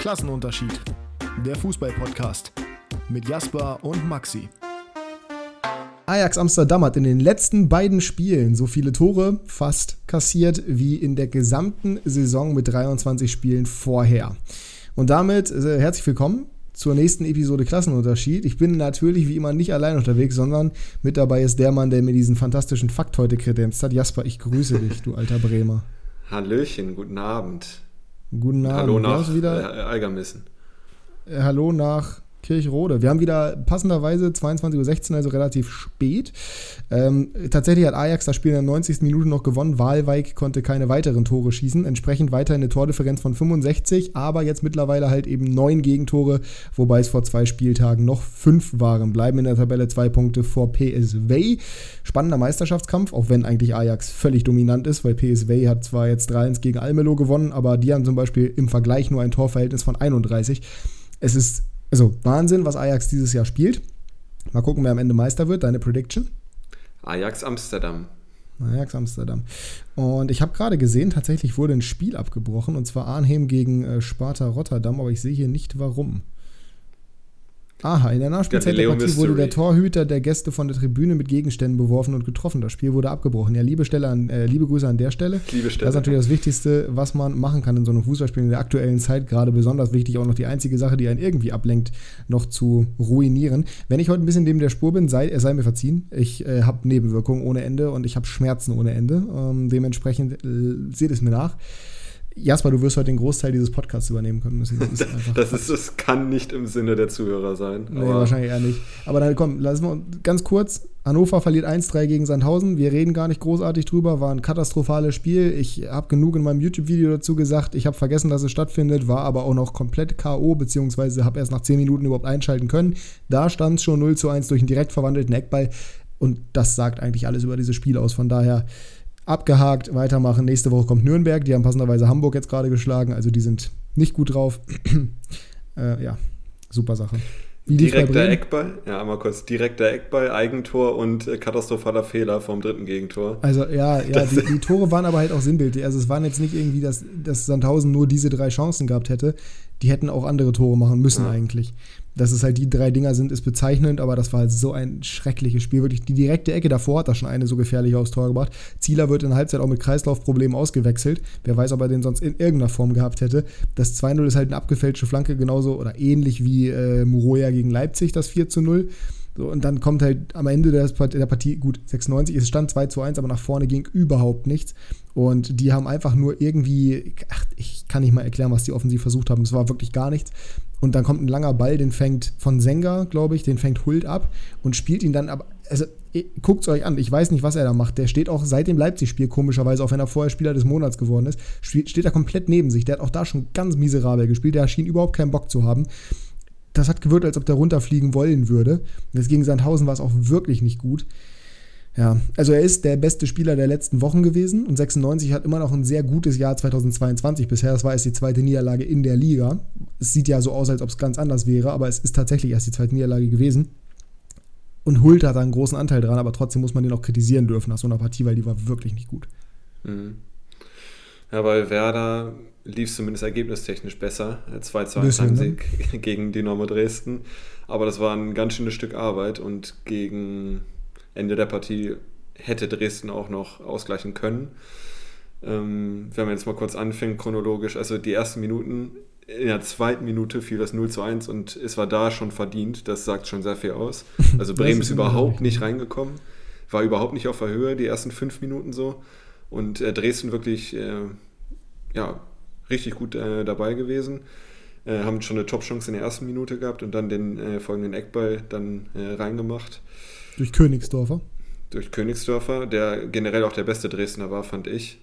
Klassenunterschied. Der Fußball-Podcast mit Jasper und Maxi. Ajax Amsterdam hat in den letzten beiden Spielen so viele Tore fast kassiert wie in der gesamten Saison mit 23 Spielen vorher. Und damit äh, herzlich willkommen zur nächsten Episode Klassenunterschied. Ich bin natürlich wie immer nicht allein unterwegs, sondern mit dabei ist der Mann, der mir diesen fantastischen Fakt heute kredenzt hat. Jasper, ich grüße dich, du alter Bremer. Hallöchen, guten Abend. Guten Abend. Hallo nach äh, Algermissen. Äh, hallo nach Kirchrode. Wir haben wieder passenderweise 22.16 Uhr, also relativ spät. Ähm, tatsächlich hat Ajax das Spiel in der 90. Minute noch gewonnen. Wahlweig konnte keine weiteren Tore schießen. Entsprechend weiter eine Tordifferenz von 65, aber jetzt mittlerweile halt eben neun Gegentore, wobei es vor zwei Spieltagen noch fünf waren. Bleiben in der Tabelle zwei Punkte vor PSV. Spannender Meisterschaftskampf, auch wenn eigentlich Ajax völlig dominant ist, weil PSV hat zwar jetzt 3-1 gegen Almelo gewonnen, aber die haben zum Beispiel im Vergleich nur ein Torverhältnis von 31. Es ist also Wahnsinn, was Ajax dieses Jahr spielt. Mal gucken, wer am Ende Meister wird. Deine Prediction? Ajax Amsterdam. Ajax Amsterdam. Und ich habe gerade gesehen, tatsächlich wurde ein Spiel abgebrochen, und zwar Arnhem gegen äh, Sparta Rotterdam, aber ich sehe hier nicht warum. Aha, in der Nachspielzeit der Partie wurde der Torhüter der Gäste von der Tribüne mit Gegenständen beworfen und getroffen. Das Spiel wurde abgebrochen. Ja, liebe, Stelle an, äh, liebe Grüße an der Stelle. Liebe Stelle. Das ist natürlich das Wichtigste, was man machen kann in so einem Fußballspiel in der aktuellen Zeit. Gerade besonders wichtig, auch noch die einzige Sache, die einen irgendwie ablenkt, noch zu ruinieren. Wenn ich heute ein bisschen neben der Spur bin, sei, sei mir verziehen. Ich äh, habe Nebenwirkungen ohne Ende und ich habe Schmerzen ohne Ende. Ähm, dementsprechend äh, seht es mir nach. Jasper, du wirst heute den Großteil dieses Podcasts übernehmen können müssen. Das, ist das, ist, das kann nicht im Sinne der Zuhörer sein. Nee, wahrscheinlich eher nicht. Aber dann komm, lassen wir ganz kurz. Hannover verliert 1-3 gegen Sandhausen. Wir reden gar nicht großartig drüber. War ein katastrophales Spiel. Ich habe genug in meinem YouTube-Video dazu gesagt. Ich habe vergessen, dass es stattfindet, war aber auch noch komplett K.O., beziehungsweise habe erst nach 10 Minuten überhaupt einschalten können. Da stand es schon 0 1 durch einen direkt verwandelten Eckball. Und das sagt eigentlich alles über dieses Spiel aus. Von daher abgehakt, weitermachen. Nächste Woche kommt Nürnberg, die haben passenderweise Hamburg jetzt gerade geschlagen, also die sind nicht gut drauf. äh, ja, super Sache. Wie direkter Eckball, ja, einmal kurz, direkter Eckball, Eigentor und äh, katastrophaler Fehler vom dritten Gegentor. Also ja, ja die, die, Tore waren aber halt auch sinnbildlich. Also es waren jetzt nicht irgendwie, dass, dass Sandhausen nur diese drei Chancen gehabt hätte. Die hätten auch andere Tore machen müssen ja. eigentlich. Dass es halt die drei Dinger sind, ist bezeichnend, aber das war halt so ein schreckliches Spiel. Wirklich, die direkte Ecke davor hat da schon eine so gefährliche aufs Tor gebracht. Zieler wird in der Halbzeit auch mit Kreislaufproblemen ausgewechselt. Wer weiß, ob er den sonst in irgendeiner Form gehabt hätte. Das 2-0 ist halt eine abgefälschte Flanke, genauso oder ähnlich wie äh, Muroya gegen Leipzig, das 4-0. So, und dann kommt halt am Ende der, Partie, gut, 96, es stand 2 zu 1, aber nach vorne ging überhaupt nichts. Und die haben einfach nur irgendwie, ach, ich kann nicht mal erklären, was die offensiv versucht haben. Es war wirklich gar nichts. Und dann kommt ein langer Ball, den fängt von Senga, glaube ich, den fängt Hult ab und spielt ihn dann aber. Also, guckt es euch an, ich weiß nicht, was er da macht. Der steht auch seit dem Leipzig-Spiel, komischerweise, auch wenn er vorher Spieler des Monats geworden ist, steht er komplett neben sich. Der hat auch da schon ganz miserabel gespielt. Der schien überhaupt keinen Bock zu haben. Das hat gewirkt, als ob der runterfliegen wollen würde. Jetzt gegen Sandhausen war es auch wirklich nicht gut. Ja, also er ist der beste Spieler der letzten Wochen gewesen und 96 hat immer noch ein sehr gutes Jahr 2022 bisher. Das war erst die zweite Niederlage in der Liga. Es sieht ja so aus, als ob es ganz anders wäre, aber es ist tatsächlich erst die zweite Niederlage gewesen. Und Hult hat da einen großen Anteil dran, aber trotzdem muss man den auch kritisieren dürfen nach so einer Partie, weil die war wirklich nicht gut. Mhm. Ja, bei Werder lief es zumindest ergebnistechnisch besser. 2 zu 1 Heimsieg ne? gegen Dynamo Dresden. Aber das war ein ganz schönes Stück Arbeit und gegen Ende der Partie hätte Dresden auch noch ausgleichen können. Ähm, wenn man jetzt mal kurz anfängt, chronologisch, also die ersten Minuten, in der zweiten Minute fiel das 0 zu 1 und es war da schon verdient. Das sagt schon sehr viel aus. Also Bremen ist, überhaupt nicht reingekommen, war überhaupt nicht auf der Höhe, die ersten fünf Minuten so. Und äh, Dresden wirklich, äh, ja, richtig gut äh, dabei gewesen. Äh, haben schon eine Top-Chance in der ersten Minute gehabt und dann den äh, folgenden Eckball dann äh, reingemacht. Durch Königsdorfer? Durch Königsdorfer, der generell auch der beste Dresdner war, fand ich.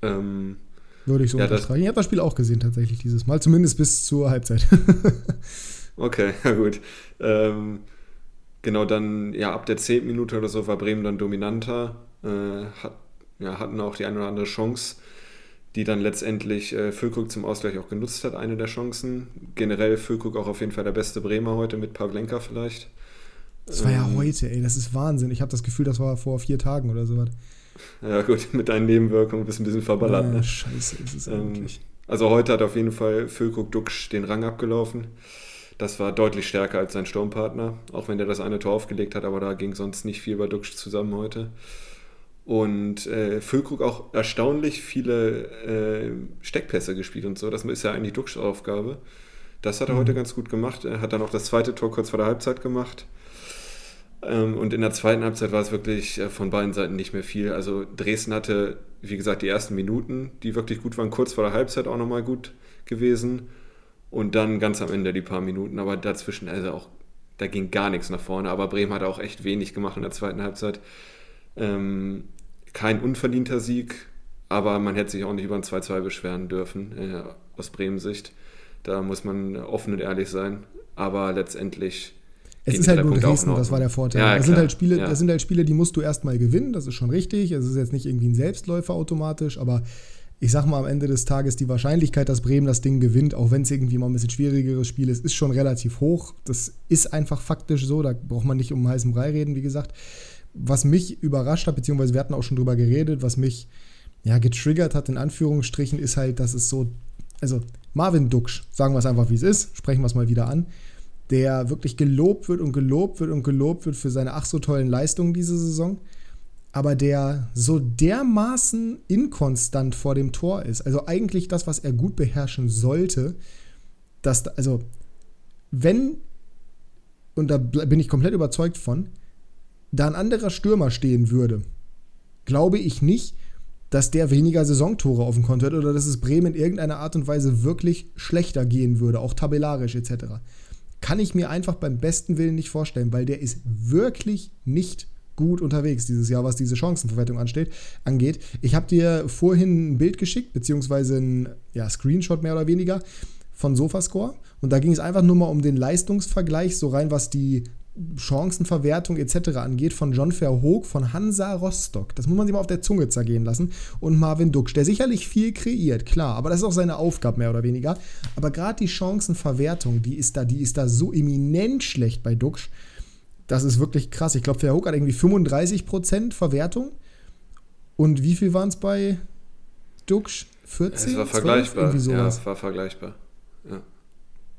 Ähm, Würde ich so ja, unterstreichen. Ich habe das Spiel auch gesehen tatsächlich dieses Mal, zumindest bis zur Halbzeit. okay, ja gut. Ähm, genau, dann, ja, ab der 10. Minute oder so war Bremen dann dominanter, äh, hat, ja, hatten auch die eine oder andere Chance, die dann letztendlich äh, Füllkrug zum Ausgleich auch genutzt hat, eine der Chancen. Generell Füllkrug auch auf jeden Fall der beste Bremer heute mit Pavlenka vielleicht. Das war ja ähm, heute, ey, das ist Wahnsinn. Ich habe das Gefühl, das war vor vier Tagen oder so was. Ja, gut, mit deinen Nebenwirkungen bist du ein bisschen verballert. Ja, ne? Scheiße, ist es ähm, eigentlich. Also heute hat auf jeden Fall Füllkrug Duxch den Rang abgelaufen. Das war deutlich stärker als sein Sturmpartner, auch wenn der das eine Tor aufgelegt hat, aber da ging sonst nicht viel bei Duxch zusammen heute. Und äh, Füllkrug auch erstaunlich viele äh, Steckpässe gespielt und so. Das ist ja eigentlich Duxchs Aufgabe. Das hat er mhm. heute ganz gut gemacht. Er hat dann auch das zweite Tor kurz vor der Halbzeit gemacht. Ähm, und in der zweiten Halbzeit war es wirklich äh, von beiden Seiten nicht mehr viel. Also Dresden hatte, wie gesagt, die ersten Minuten, die wirklich gut waren, kurz vor der Halbzeit auch nochmal gut gewesen. Und dann ganz am Ende die paar Minuten. Aber dazwischen, also auch, da ging gar nichts nach vorne. Aber Bremen hat auch echt wenig gemacht in der zweiten Halbzeit. Ähm, kein unverdienter Sieg, aber man hätte sich auch nicht über ein 2-2 beschweren dürfen, äh, aus Bremen Sicht. Da muss man offen und ehrlich sein. Aber letztendlich es ist halt nur Dresden, das war der Vorteil. Ja, das, sind halt Spiele, das sind halt Spiele, die musst du erstmal gewinnen, das ist schon richtig. Es ist jetzt nicht irgendwie ein Selbstläufer automatisch, aber ich sag mal am Ende des Tages, die Wahrscheinlichkeit, dass Bremen das Ding gewinnt, auch wenn es irgendwie mal ein bisschen schwierigeres Spiel ist, ist schon relativ hoch. Das ist einfach faktisch so, da braucht man nicht um heißen Brei reden, wie gesagt. Was mich überrascht hat, beziehungsweise wir hatten auch schon drüber geredet, was mich ja, getriggert hat, in Anführungsstrichen, ist halt, dass es so, also Marvin Duksch, sagen wir es einfach, wie es ist, sprechen wir es mal wieder an der wirklich gelobt wird und gelobt wird und gelobt wird für seine ach so tollen Leistungen diese Saison, aber der so dermaßen inkonstant vor dem Tor ist. Also eigentlich das, was er gut beherrschen sollte, dass, also, wenn, und da bin ich komplett überzeugt von, da ein anderer Stürmer stehen würde, glaube ich nicht, dass der weniger Saisontore auf dem Konto hat oder dass es Bremen in irgendeiner Art und Weise wirklich schlechter gehen würde, auch tabellarisch etc kann ich mir einfach beim besten Willen nicht vorstellen, weil der ist wirklich nicht gut unterwegs dieses Jahr, was diese Chancenverwertung ansteht, angeht. Ich habe dir vorhin ein Bild geschickt, beziehungsweise ein ja, Screenshot mehr oder weniger von Sofascore. Und da ging es einfach nur mal um den Leistungsvergleich, so rein was die Chancenverwertung etc. angeht, von John Verhoog von Hansa Rostock. Das muss man sich mal auf der Zunge zergehen lassen. Und Marvin Duksch, der sicherlich viel kreiert, klar, aber das ist auch seine Aufgabe mehr oder weniger. Aber gerade die Chancenverwertung, die ist da, die ist da so eminent schlecht bei Duksch. Das ist wirklich krass. Ich glaube, Verhoog hat irgendwie 35% Verwertung. Und wie viel waren es bei Duksch? 14? Es war vergleichbar. Ja, es war vergleichbar. Ja.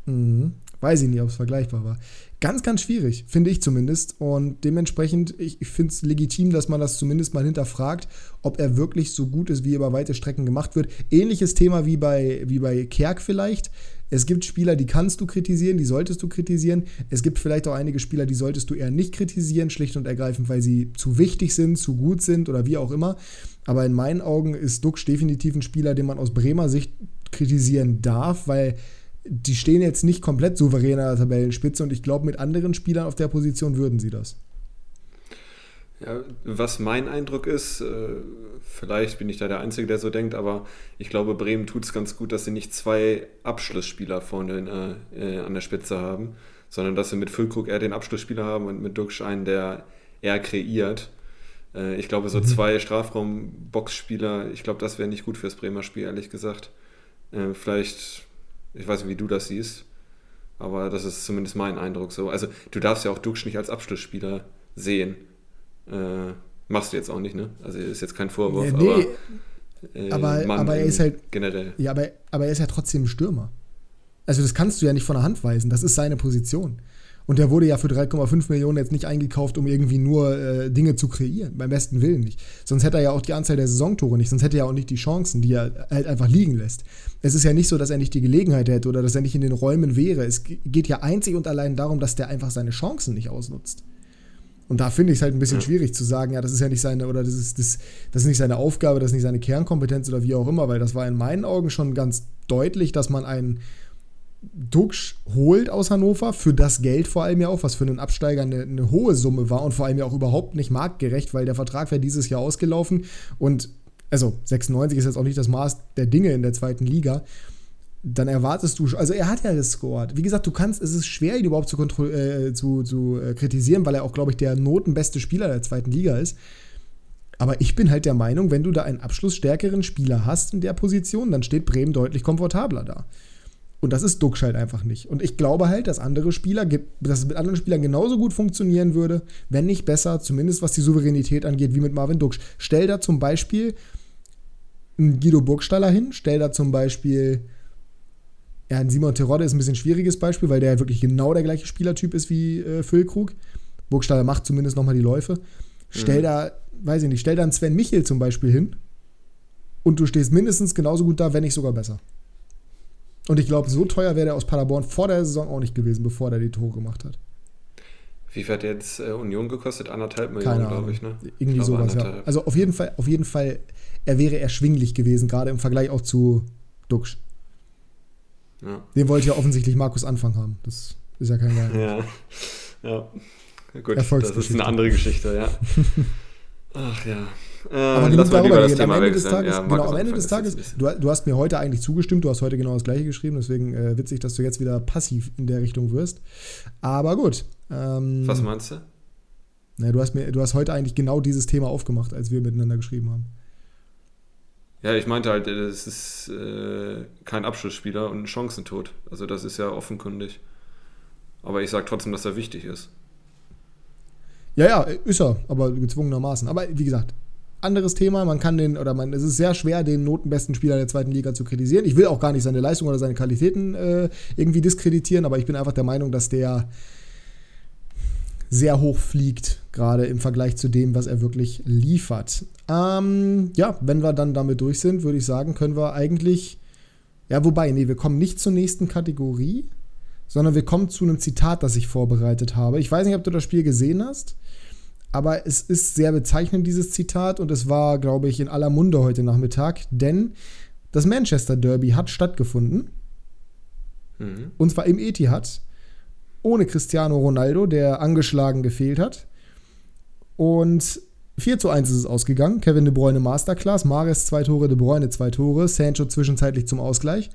Mhm. Weiß ich nicht, ob es vergleichbar war. Ganz, ganz schwierig, finde ich zumindest. Und dementsprechend, ich, ich finde es legitim, dass man das zumindest mal hinterfragt, ob er wirklich so gut ist, wie er über weite Strecken gemacht wird. Ähnliches Thema wie bei, wie bei Kerk vielleicht. Es gibt Spieler, die kannst du kritisieren, die solltest du kritisieren. Es gibt vielleicht auch einige Spieler, die solltest du eher nicht kritisieren, schlicht und ergreifend, weil sie zu wichtig sind, zu gut sind oder wie auch immer. Aber in meinen Augen ist Dux definitiv ein Spieler, den man aus Bremer Sicht kritisieren darf, weil die stehen jetzt nicht komplett souverän an der Tabellenspitze und ich glaube, mit anderen Spielern auf der Position würden sie das. Ja, was mein Eindruck ist, äh, vielleicht bin ich da der Einzige, der so denkt, aber ich glaube, Bremen tut es ganz gut, dass sie nicht zwei Abschlussspieler vorne äh, äh, an der Spitze haben, sondern dass sie mit Füllkrug eher den Abschlussspieler haben und mit Duxch einen, der eher kreiert. Äh, ich glaube, so mhm. zwei Strafraum-Boxspieler, ich glaube, das wäre nicht gut fürs Bremer Spiel, ehrlich gesagt. Äh, vielleicht ich weiß nicht, wie du das siehst, aber das ist zumindest mein Eindruck so. Also du darfst ja auch Duxch nicht als Abschlussspieler sehen. Äh, machst du jetzt auch nicht, ne? Also ist jetzt kein Vorwurf, nee, aber, äh, aber, aber er ist halt generell. Ja, aber, aber er ist ja trotzdem Stürmer. Also das kannst du ja nicht von der Hand weisen. Das ist seine Position. Und der wurde ja für 3,5 Millionen jetzt nicht eingekauft, um irgendwie nur äh, Dinge zu kreieren. Beim besten Willen nicht. Sonst hätte er ja auch die Anzahl der Saisontore nicht. Sonst hätte er ja auch nicht die Chancen, die er halt einfach liegen lässt. Es ist ja nicht so, dass er nicht die Gelegenheit hätte oder dass er nicht in den Räumen wäre. Es geht ja einzig und allein darum, dass der einfach seine Chancen nicht ausnutzt. Und da finde ich es halt ein bisschen schwierig zu sagen, ja, das ist ja nicht seine, oder das ist, das, das ist nicht seine Aufgabe, das ist nicht seine Kernkompetenz oder wie auch immer, weil das war in meinen Augen schon ganz deutlich, dass man einen Duxch holt aus Hannover, für das Geld vor allem ja auch, was für einen Absteiger eine, eine, hohe Summe war und vor allem ja auch überhaupt nicht marktgerecht, weil der Vertrag wäre dieses Jahr ausgelaufen und also 96 ist jetzt auch nicht das Maß der Dinge in der zweiten Liga. Dann erwartest du, also er hat ja gescored. Wie gesagt, du kannst, es ist schwer, ihn überhaupt zu, äh, zu, zu äh, kritisieren, weil er auch, glaube ich, der notenbeste Spieler der zweiten Liga ist. Aber ich bin halt der Meinung, wenn du da einen abschlussstärkeren Spieler hast in der Position, dann steht Bremen deutlich komfortabler da. Und das ist Duxch halt einfach nicht. Und ich glaube halt, dass andere Spieler, dass es mit anderen Spielern genauso gut funktionieren würde, wenn nicht besser, zumindest was die Souveränität angeht, wie mit Marvin Duxch. Stell da zum Beispiel einen Guido Burgstaller hin, stell da zum Beispiel, ja, ein Simon Terodde ist ein bisschen ein schwieriges Beispiel, weil der ja wirklich genau der gleiche Spielertyp ist wie äh, Füllkrug. Burgstaller macht zumindest nochmal die Läufe. Stell mhm. da, weiß ich nicht, stell da einen Sven Michel zum Beispiel hin und du stehst mindestens genauso gut da, wenn nicht sogar besser. Und ich glaube, so teuer wäre der aus Paderborn vor der Saison auch nicht gewesen, bevor der die Tore gemacht hat. Wie viel hat jetzt äh, Union gekostet? Anderthalb Millionen, glaube ich, ne? Irgendwie ich sowas, ja. Also auf jeden Fall, auf jeden Fall, er wäre erschwinglich gewesen, gerade im Vergleich auch zu Duxch. Ja. Den wollte ja offensichtlich Markus Anfang haben. Das ist ja kein Geheimnis. Ja. ja. Gut, das ist eine andere Geschichte, ja. Ach ja. Äh, Aber genug darüber reden. Am Ende des Tages, ja, genau, am Ende des Tages du, du, hast mir heute eigentlich zugestimmt, du hast heute genau das gleiche geschrieben, deswegen äh, witzig, dass du jetzt wieder passiv in der Richtung wirst. Aber gut. Ähm, Was meinst du? Na, du, hast mir, du hast heute eigentlich genau dieses Thema aufgemacht, als wir miteinander geschrieben haben. Ja, ich meinte halt, es ist äh, kein Abschlussspieler und ein Chancentod. Also das ist ja offenkundig. Aber ich sage trotzdem, dass er wichtig ist. Ja, ja, ist er, aber gezwungenermaßen. Aber wie gesagt, anderes Thema. Man kann den, oder man, es ist sehr schwer, den notenbesten Spieler der zweiten Liga zu kritisieren. Ich will auch gar nicht seine Leistung oder seine Qualitäten äh, irgendwie diskreditieren, aber ich bin einfach der Meinung, dass der sehr hoch fliegt, gerade im Vergleich zu dem, was er wirklich liefert. Ähm, ja, wenn wir dann damit durch sind, würde ich sagen, können wir eigentlich, ja, wobei, nee, wir kommen nicht zur nächsten Kategorie, sondern wir kommen zu einem Zitat, das ich vorbereitet habe. Ich weiß nicht, ob du das Spiel gesehen hast. Aber es ist sehr bezeichnend, dieses Zitat, und es war, glaube ich, in aller Munde heute Nachmittag, denn das Manchester Derby hat stattgefunden. Mhm. Und zwar im Etihad. Ohne Cristiano Ronaldo, der angeschlagen gefehlt hat. Und 4 zu 1 ist es ausgegangen. Kevin De Bruyne Masterclass, Mares zwei Tore, De Bruyne zwei Tore, Sancho zwischenzeitlich zum Ausgleich.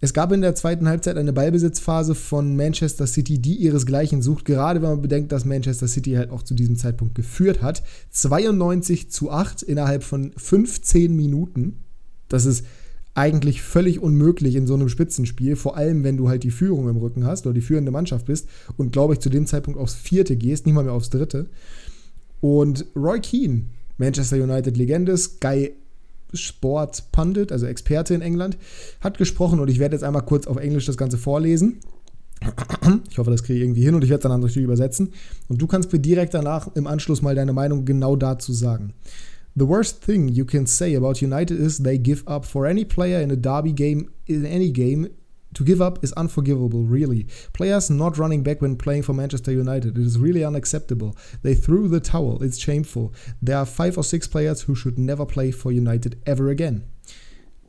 Es gab in der zweiten Halbzeit eine Ballbesitzphase von Manchester City, die ihresgleichen sucht, gerade wenn man bedenkt, dass Manchester City halt auch zu diesem Zeitpunkt geführt hat. 92 zu 8 innerhalb von 15 Minuten. Das ist eigentlich völlig unmöglich in so einem Spitzenspiel, vor allem wenn du halt die Führung im Rücken hast oder die führende Mannschaft bist und glaube ich zu dem Zeitpunkt aufs vierte gehst, nicht mal mehr aufs dritte. Und Roy Keane, Manchester United Legende, Sky Sportpundit, also Experte in England, hat gesprochen und ich werde jetzt einmal kurz auf Englisch das Ganze vorlesen. Ich hoffe, das kriege ich irgendwie hin und ich werde es dann natürlich übersetzen. Und du kannst mir direkt danach im Anschluss mal deine Meinung genau dazu sagen. The worst thing you can say about United is they give up for any player in a derby game, in any game, To give up is unforgivable, really. Players not running back when playing for Manchester United. It is really unacceptable. They threw the towel. It's shameful. There are five or six players who should never play for United ever again.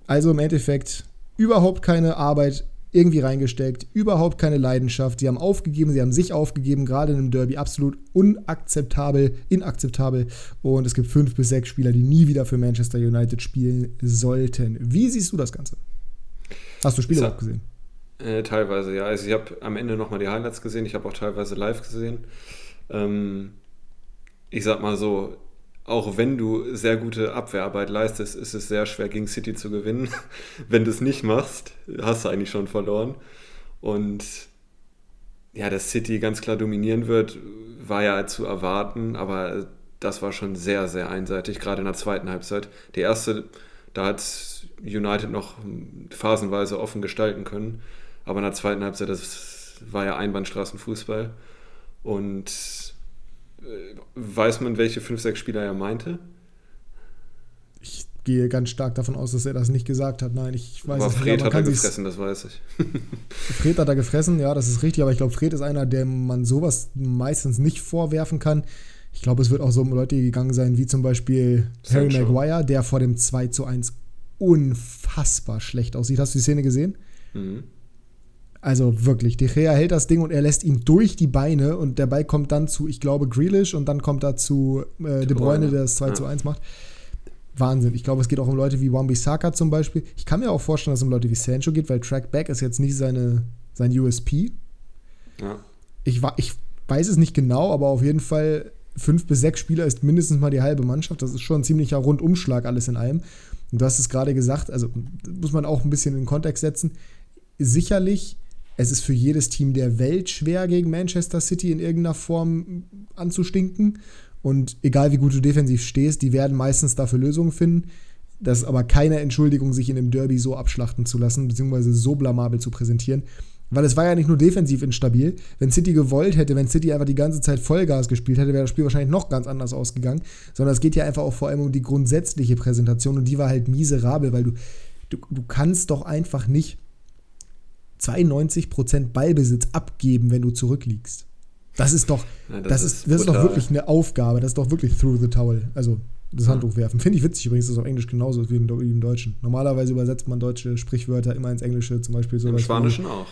Also im Endeffekt überhaupt keine Arbeit irgendwie reingesteckt, überhaupt keine Leidenschaft. Sie haben aufgegeben, sie haben sich aufgegeben, gerade in einem Derby absolut unakzeptabel, inakzeptabel. Und es gibt fünf bis sechs Spieler, die nie wieder für Manchester United spielen sollten. Wie siehst du das Ganze? Hast du Spiele auch gesehen? Äh, teilweise, ja. Also ich habe am Ende nochmal die Highlights gesehen, ich habe auch teilweise live gesehen. Ähm, ich sag mal so, auch wenn du sehr gute Abwehrarbeit leistest, ist es sehr schwer gegen City zu gewinnen. wenn du es nicht machst, hast du eigentlich schon verloren. Und ja, dass City ganz klar dominieren wird, war ja zu erwarten, aber das war schon sehr, sehr einseitig, gerade in der zweiten Halbzeit. Die erste, da hat United noch phasenweise offen gestalten können. Aber in der zweiten Halbzeit, das war ja Einbahnstraßenfußball. Und äh, weiß man, welche fünf, sechs Spieler er meinte? Ich gehe ganz stark davon aus, dass er das nicht gesagt hat. Nein, ich weiß aber es Fred nicht. hat er gefressen, das weiß ich. Fred hat er gefressen, ja, das ist richtig. Aber ich glaube, Fred ist einer, dem man sowas meistens nicht vorwerfen kann. Ich glaube, es wird auch so um Leute gegangen sein, wie zum Beispiel. Harry Maguire, der vor dem 2 zu 1 unfassbar schlecht aussieht. Hast du die Szene gesehen? Mhm. Also wirklich, De Gea hält das Ding und er lässt ihn durch die Beine und der Ball kommt dann zu, ich glaube, Grealish und dann kommt da zu äh, De Bruyne, der das 2 ja. zu 1 macht. Wahnsinn. Ich glaube, es geht auch um Leute wie Wambi Saka zum Beispiel. Ich kann mir auch vorstellen, dass es um Leute wie Sancho geht, weil Trackback ist jetzt nicht seine, sein USP. Ja. Ich, ich weiß es nicht genau, aber auf jeden Fall fünf bis sechs Spieler ist mindestens mal die halbe Mannschaft. Das ist schon ein ziemlicher Rundumschlag alles in allem. Und du hast es gerade gesagt, also muss man auch ein bisschen in den Kontext setzen. Sicherlich, es ist für jedes Team der Welt schwer, gegen Manchester City in irgendeiner Form anzustinken. Und egal wie gut du defensiv stehst, die werden meistens dafür Lösungen finden. Das ist aber keine Entschuldigung, sich in dem Derby so abschlachten zu lassen, beziehungsweise so blamabel zu präsentieren. Weil es war ja nicht nur defensiv instabil. Wenn City gewollt hätte, wenn City einfach die ganze Zeit Vollgas gespielt hätte, wäre das Spiel wahrscheinlich noch ganz anders ausgegangen. Sondern es geht ja einfach auch vor allem um die grundsätzliche Präsentation und die war halt miserabel, weil du, du, du kannst doch einfach nicht 92% Ballbesitz abgeben, wenn du zurückliegst. Das ist doch, ja, das, das, ist, ist das ist doch wirklich eine Aufgabe. Das ist doch wirklich through the towel. Also das. Handtuch werfen. Finde ich witzig übrigens, dass es auf Englisch genauso wie im, wie im Deutschen. Normalerweise übersetzt man deutsche Sprichwörter immer ins Englische, zum Beispiel so. Im Spanischen auch.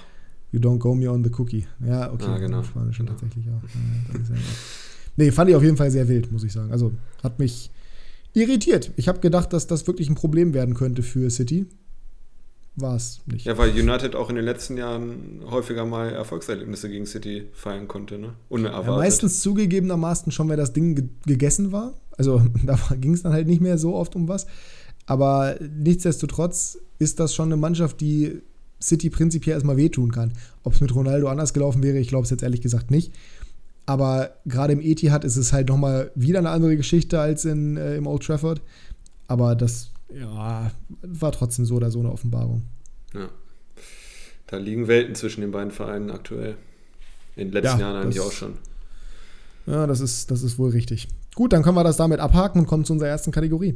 You don't go me on the cookie. Ja, okay. Ah, genau. Im Spanischen genau. tatsächlich auch. Ja, nee, fand ich auf jeden Fall sehr wild, muss ich sagen. Also hat mich irritiert. Ich habe gedacht, dass das wirklich ein Problem werden könnte für City. War es nicht. Ja, weil United auch in den letzten Jahren häufiger mal Erfolgserlebnisse gegen City feiern konnte, ne? Unerwartet. Ja, meistens zugegebenermaßen schon, wenn das Ding ge gegessen war. Also da ging es dann halt nicht mehr so oft um was. Aber nichtsdestotrotz ist das schon eine Mannschaft, die City prinzipiell erstmal wehtun kann. Ob es mit Ronaldo anders gelaufen wäre, ich glaube es jetzt ehrlich gesagt nicht. Aber gerade im Etihad ist es halt nochmal wieder eine andere Geschichte als in, äh, im Old Trafford. Aber das ja, war trotzdem so oder so eine Offenbarung. Ja. Da liegen Welten zwischen den beiden Vereinen aktuell. In den letzten ja, Jahren eigentlich das, auch schon. Ja, das ist, das ist wohl richtig. Gut, dann können wir das damit abhaken und kommen zu unserer ersten Kategorie.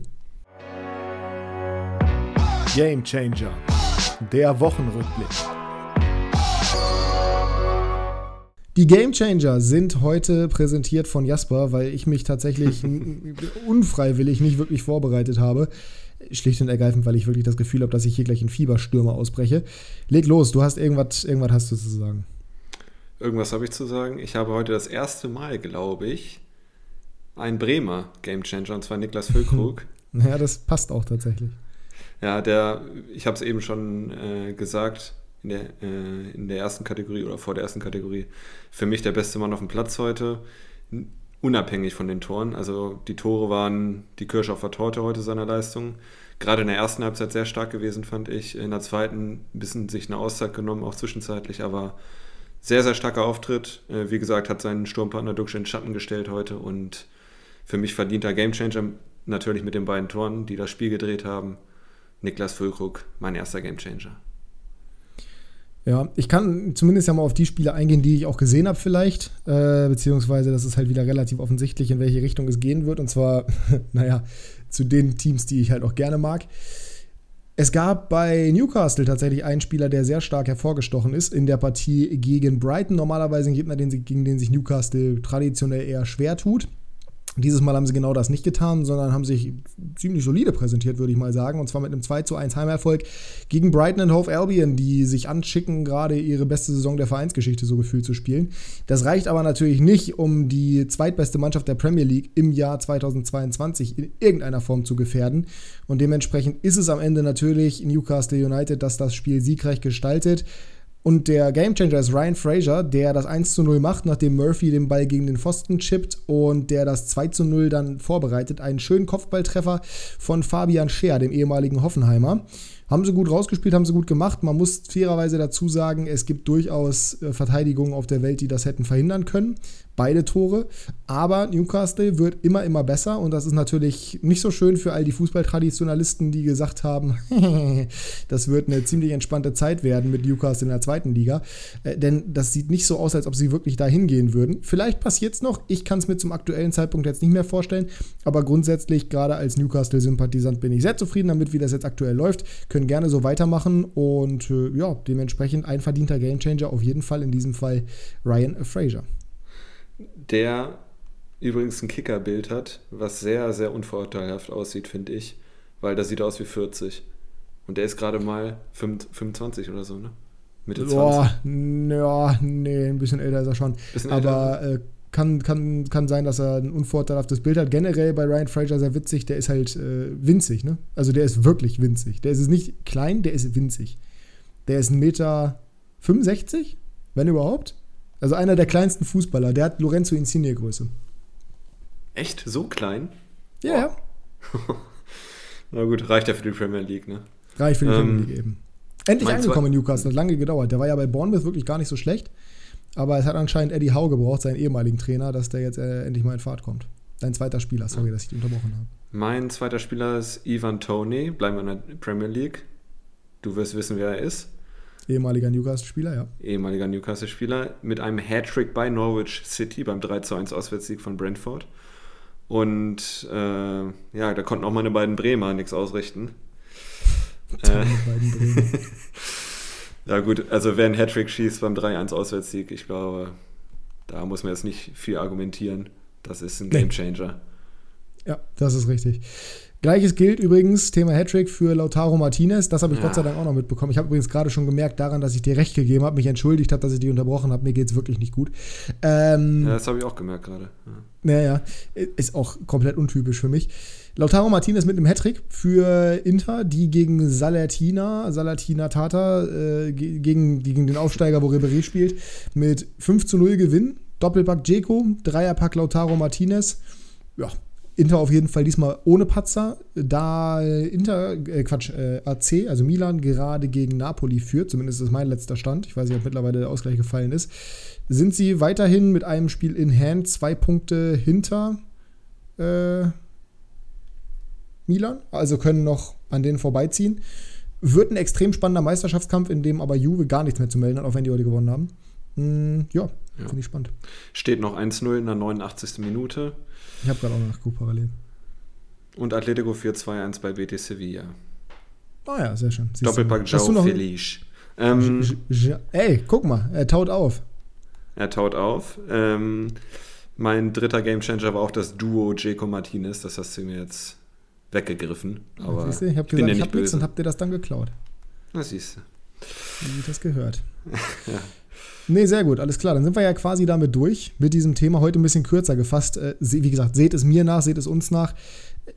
Game Changer. Der Wochenrückblick. Die Game Changer sind heute präsentiert von Jasper, weil ich mich tatsächlich unfreiwillig nicht wirklich vorbereitet habe. Schlicht und ergreifend, weil ich wirklich das Gefühl habe, dass ich hier gleich in Fieberstürme ausbreche. Leg los, du hast irgendwas, irgendwas hast du zu sagen. Irgendwas habe ich zu sagen. Ich habe heute das erste Mal, glaube ich, einen Bremer Game Changer, und zwar Niklas Füllkrug. ja, das passt auch tatsächlich. Ja, der, ich habe es eben schon äh, gesagt, in der, äh, in der ersten Kategorie oder vor der ersten Kategorie, für mich der beste Mann auf dem Platz heute, unabhängig von den Toren. Also die Tore waren die Kirsche auf der Torte heute seiner Leistung. Gerade in der ersten Halbzeit sehr stark gewesen, fand ich. In der zweiten ein bisschen sich eine Auszeit genommen, auch zwischenzeitlich, aber sehr, sehr starker Auftritt. Äh, wie gesagt, hat seinen Sturmpartner Duxch in Schatten gestellt heute und für mich verdienter Gamechanger, natürlich mit den beiden Toren, die das Spiel gedreht haben. Niklas Füllkrug, mein erster Gamechanger. Ja, ich kann zumindest ja mal auf die Spiele eingehen, die ich auch gesehen habe vielleicht, äh, beziehungsweise das ist halt wieder relativ offensichtlich, in welche Richtung es gehen wird und zwar, naja, zu den Teams, die ich halt auch gerne mag. Es gab bei Newcastle tatsächlich einen Spieler, der sehr stark hervorgestochen ist in der Partie gegen Brighton. Normalerweise ein Gegner, gegen den sich Newcastle traditionell eher schwer tut. Dieses Mal haben sie genau das nicht getan, sondern haben sich ziemlich solide präsentiert, würde ich mal sagen. Und zwar mit einem 2 zu 1 Heimerfolg gegen Brighton and Hove Albion, die sich anschicken, gerade ihre beste Saison der Vereinsgeschichte so gefühlt zu spielen. Das reicht aber natürlich nicht, um die zweitbeste Mannschaft der Premier League im Jahr 2022 in irgendeiner Form zu gefährden. Und dementsprechend ist es am Ende natürlich Newcastle United, das das Spiel siegreich gestaltet. Und der Gamechanger ist Ryan Fraser, der das 1 zu 0 macht, nachdem Murphy den Ball gegen den Pfosten chippt und der das 2 zu 0 dann vorbereitet. Einen schönen Kopfballtreffer von Fabian Scheer, dem ehemaligen Hoffenheimer. Haben sie gut rausgespielt, haben sie gut gemacht. Man muss fairerweise dazu sagen, es gibt durchaus äh, Verteidigungen auf der Welt, die das hätten verhindern können beide Tore. Aber Newcastle wird immer, immer besser und das ist natürlich nicht so schön für all die Fußballtraditionalisten, die gesagt haben, das wird eine ziemlich entspannte Zeit werden mit Newcastle in der zweiten Liga. Äh, denn das sieht nicht so aus, als ob sie wirklich dahin gehen würden. Vielleicht passiert es noch, ich kann es mir zum aktuellen Zeitpunkt jetzt nicht mehr vorstellen, aber grundsätzlich, gerade als Newcastle-Sympathisant, bin ich sehr zufrieden damit, wie das jetzt aktuell läuft. Können gerne so weitermachen und äh, ja, dementsprechend ein verdienter Gamechanger auf jeden Fall in diesem Fall Ryan Fraser der übrigens ein Kickerbild hat, was sehr, sehr unvorteilhaft aussieht, finde ich, weil das sieht aus wie 40. Und der ist gerade mal 25 oder so, ne? Mitte 20. Boah, ja, nee, ein bisschen älter ist er schon. Bisschen Aber äh, kann, kann, kann sein, dass er ein unvorteilhaftes Bild hat. Generell bei Ryan Fraser sehr witzig, der ist halt äh, winzig, ne? Also der ist wirklich winzig. Der ist nicht klein, der ist winzig. Der ist 1,65 Meter, wenn überhaupt. Also einer der kleinsten Fußballer. Der hat Lorenzo Insigne Größe. Echt? So klein? Ja, ja. Na gut, reicht ja für die Premier League, ne? Reicht für die ähm, Premier League eben. Endlich angekommen in Newcastle, hat lange gedauert. Der war ja bei Bournemouth wirklich gar nicht so schlecht. Aber es hat anscheinend Eddie Howe gebraucht, seinen ehemaligen Trainer, dass der jetzt äh, endlich mal in Fahrt kommt. Dein zweiter Spieler, sorry, dass ich dich unterbrochen habe. Mein zweiter Spieler ist Ivan Tony, bleiben wir in der Premier League. Du wirst wissen, wer er ist. Ehemaliger Newcastle-Spieler, ja. Ehemaliger Newcastle-Spieler mit einem Hattrick bei Norwich City beim 3 zu 1 Auswärtssieg von Brentford. Und äh, ja, da konnten auch meine beiden Bremer nichts ausrichten. Äh, ja, gut, also wer einen Hattrick schießt beim 3-1 Auswärtssieg, ich glaube, da muss man jetzt nicht viel argumentieren. Das ist ein Gamechanger. Ja, das ist richtig. Gleiches gilt übrigens, Thema Hattrick für Lautaro Martinez. Das habe ich ja. Gott sei Dank auch noch mitbekommen. Ich habe übrigens gerade schon gemerkt daran, dass ich dir recht gegeben habe, mich entschuldigt habe, dass ich dich unterbrochen habe. Mir geht es wirklich nicht gut. Ähm, ja, das habe ich auch gemerkt gerade. Ja. Naja, ist auch komplett untypisch für mich. Lautaro Martinez mit einem Hattrick für Inter, die gegen Salatina, Salatina Tata, äh, gegen, gegen den Aufsteiger, wo Ribéry spielt, mit 5 zu 0 gewinnen. Doppelpack Jeko, Dreierpack Lautaro Martinez. Ja, Inter auf jeden Fall diesmal ohne Patzer, da Inter, äh, Quatsch, äh, AC, also Milan, gerade gegen Napoli führt, zumindest ist mein letzter Stand, ich weiß nicht, ob mittlerweile der Ausgleich gefallen ist, sind sie weiterhin mit einem Spiel in Hand zwei Punkte hinter äh, Milan, also können noch an denen vorbeiziehen. Wird ein extrem spannender Meisterschaftskampf, in dem aber Juve gar nichts mehr zu melden hat, auch wenn die heute gewonnen haben. Hm, ja, ja. finde ich spannend. Steht noch 1-0 in der 89. Minute. Ich habe gerade auch nachgeguckt parallel. Und Atletico 4-2-1 bei BT Sevilla. Ah oh ja, sehr schön. Siehst Doppelpack Joe Felice. Ähm, ey, guck mal, er taut auf. Er taut auf. Ähm, mein dritter Gamechanger war auch das Duo Jaco Martinez. Das hast du mir jetzt weggegriffen. Aber siehst du, ich habe gesagt, ich habe nichts und hab dir das dann geklaut. Na, siehst du. Wie das gehört. ja. Nee, sehr gut, alles klar. Dann sind wir ja quasi damit durch mit diesem Thema. Heute ein bisschen kürzer gefasst. Äh, wie gesagt, seht es mir nach, seht es uns nach.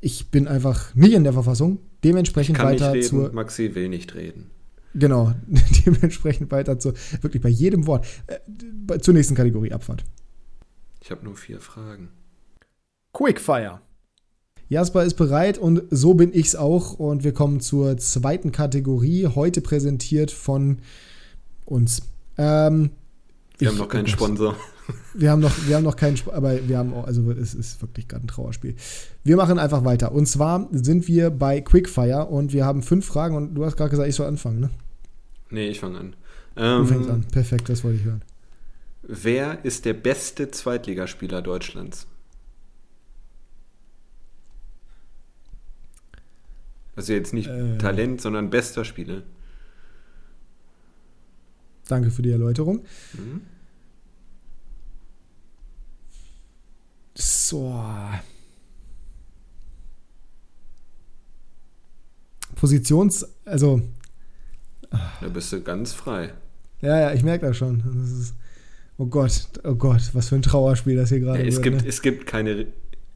Ich bin einfach nicht in der Verfassung. Dementsprechend ich kann weiter nicht reden, zur. Maxi will nicht reden. Genau, dementsprechend weiter zu, wirklich bei jedem Wort. Äh, zur nächsten Kategorie Abfahrt. Ich habe nur vier Fragen. Quickfire. Jasper ist bereit und so bin ich's auch. Und wir kommen zur zweiten Kategorie, heute präsentiert von uns. Ähm, wir ich, haben noch keinen Sponsor. Wir haben noch, wir haben noch keinen, aber wir haben auch, also es ist wirklich gerade ein Trauerspiel. Wir machen einfach weiter. Und zwar sind wir bei Quickfire und wir haben fünf Fragen und du hast gerade gesagt, ich soll anfangen, ne? Nee, ich fange an. Ähm, du fängst an. Perfekt, das wollte ich hören. Wer ist der beste Zweitligaspieler Deutschlands? Also jetzt nicht äh, Talent, sondern bester Spieler. Danke für die Erläuterung. Mhm. So. Positions, also. Da bist du ganz frei. Ja, ja, ich merke das schon. Das ist, oh Gott, oh Gott, was für ein Trauerspiel das hier gerade ja, es wird. Gibt, ne? Es gibt keine,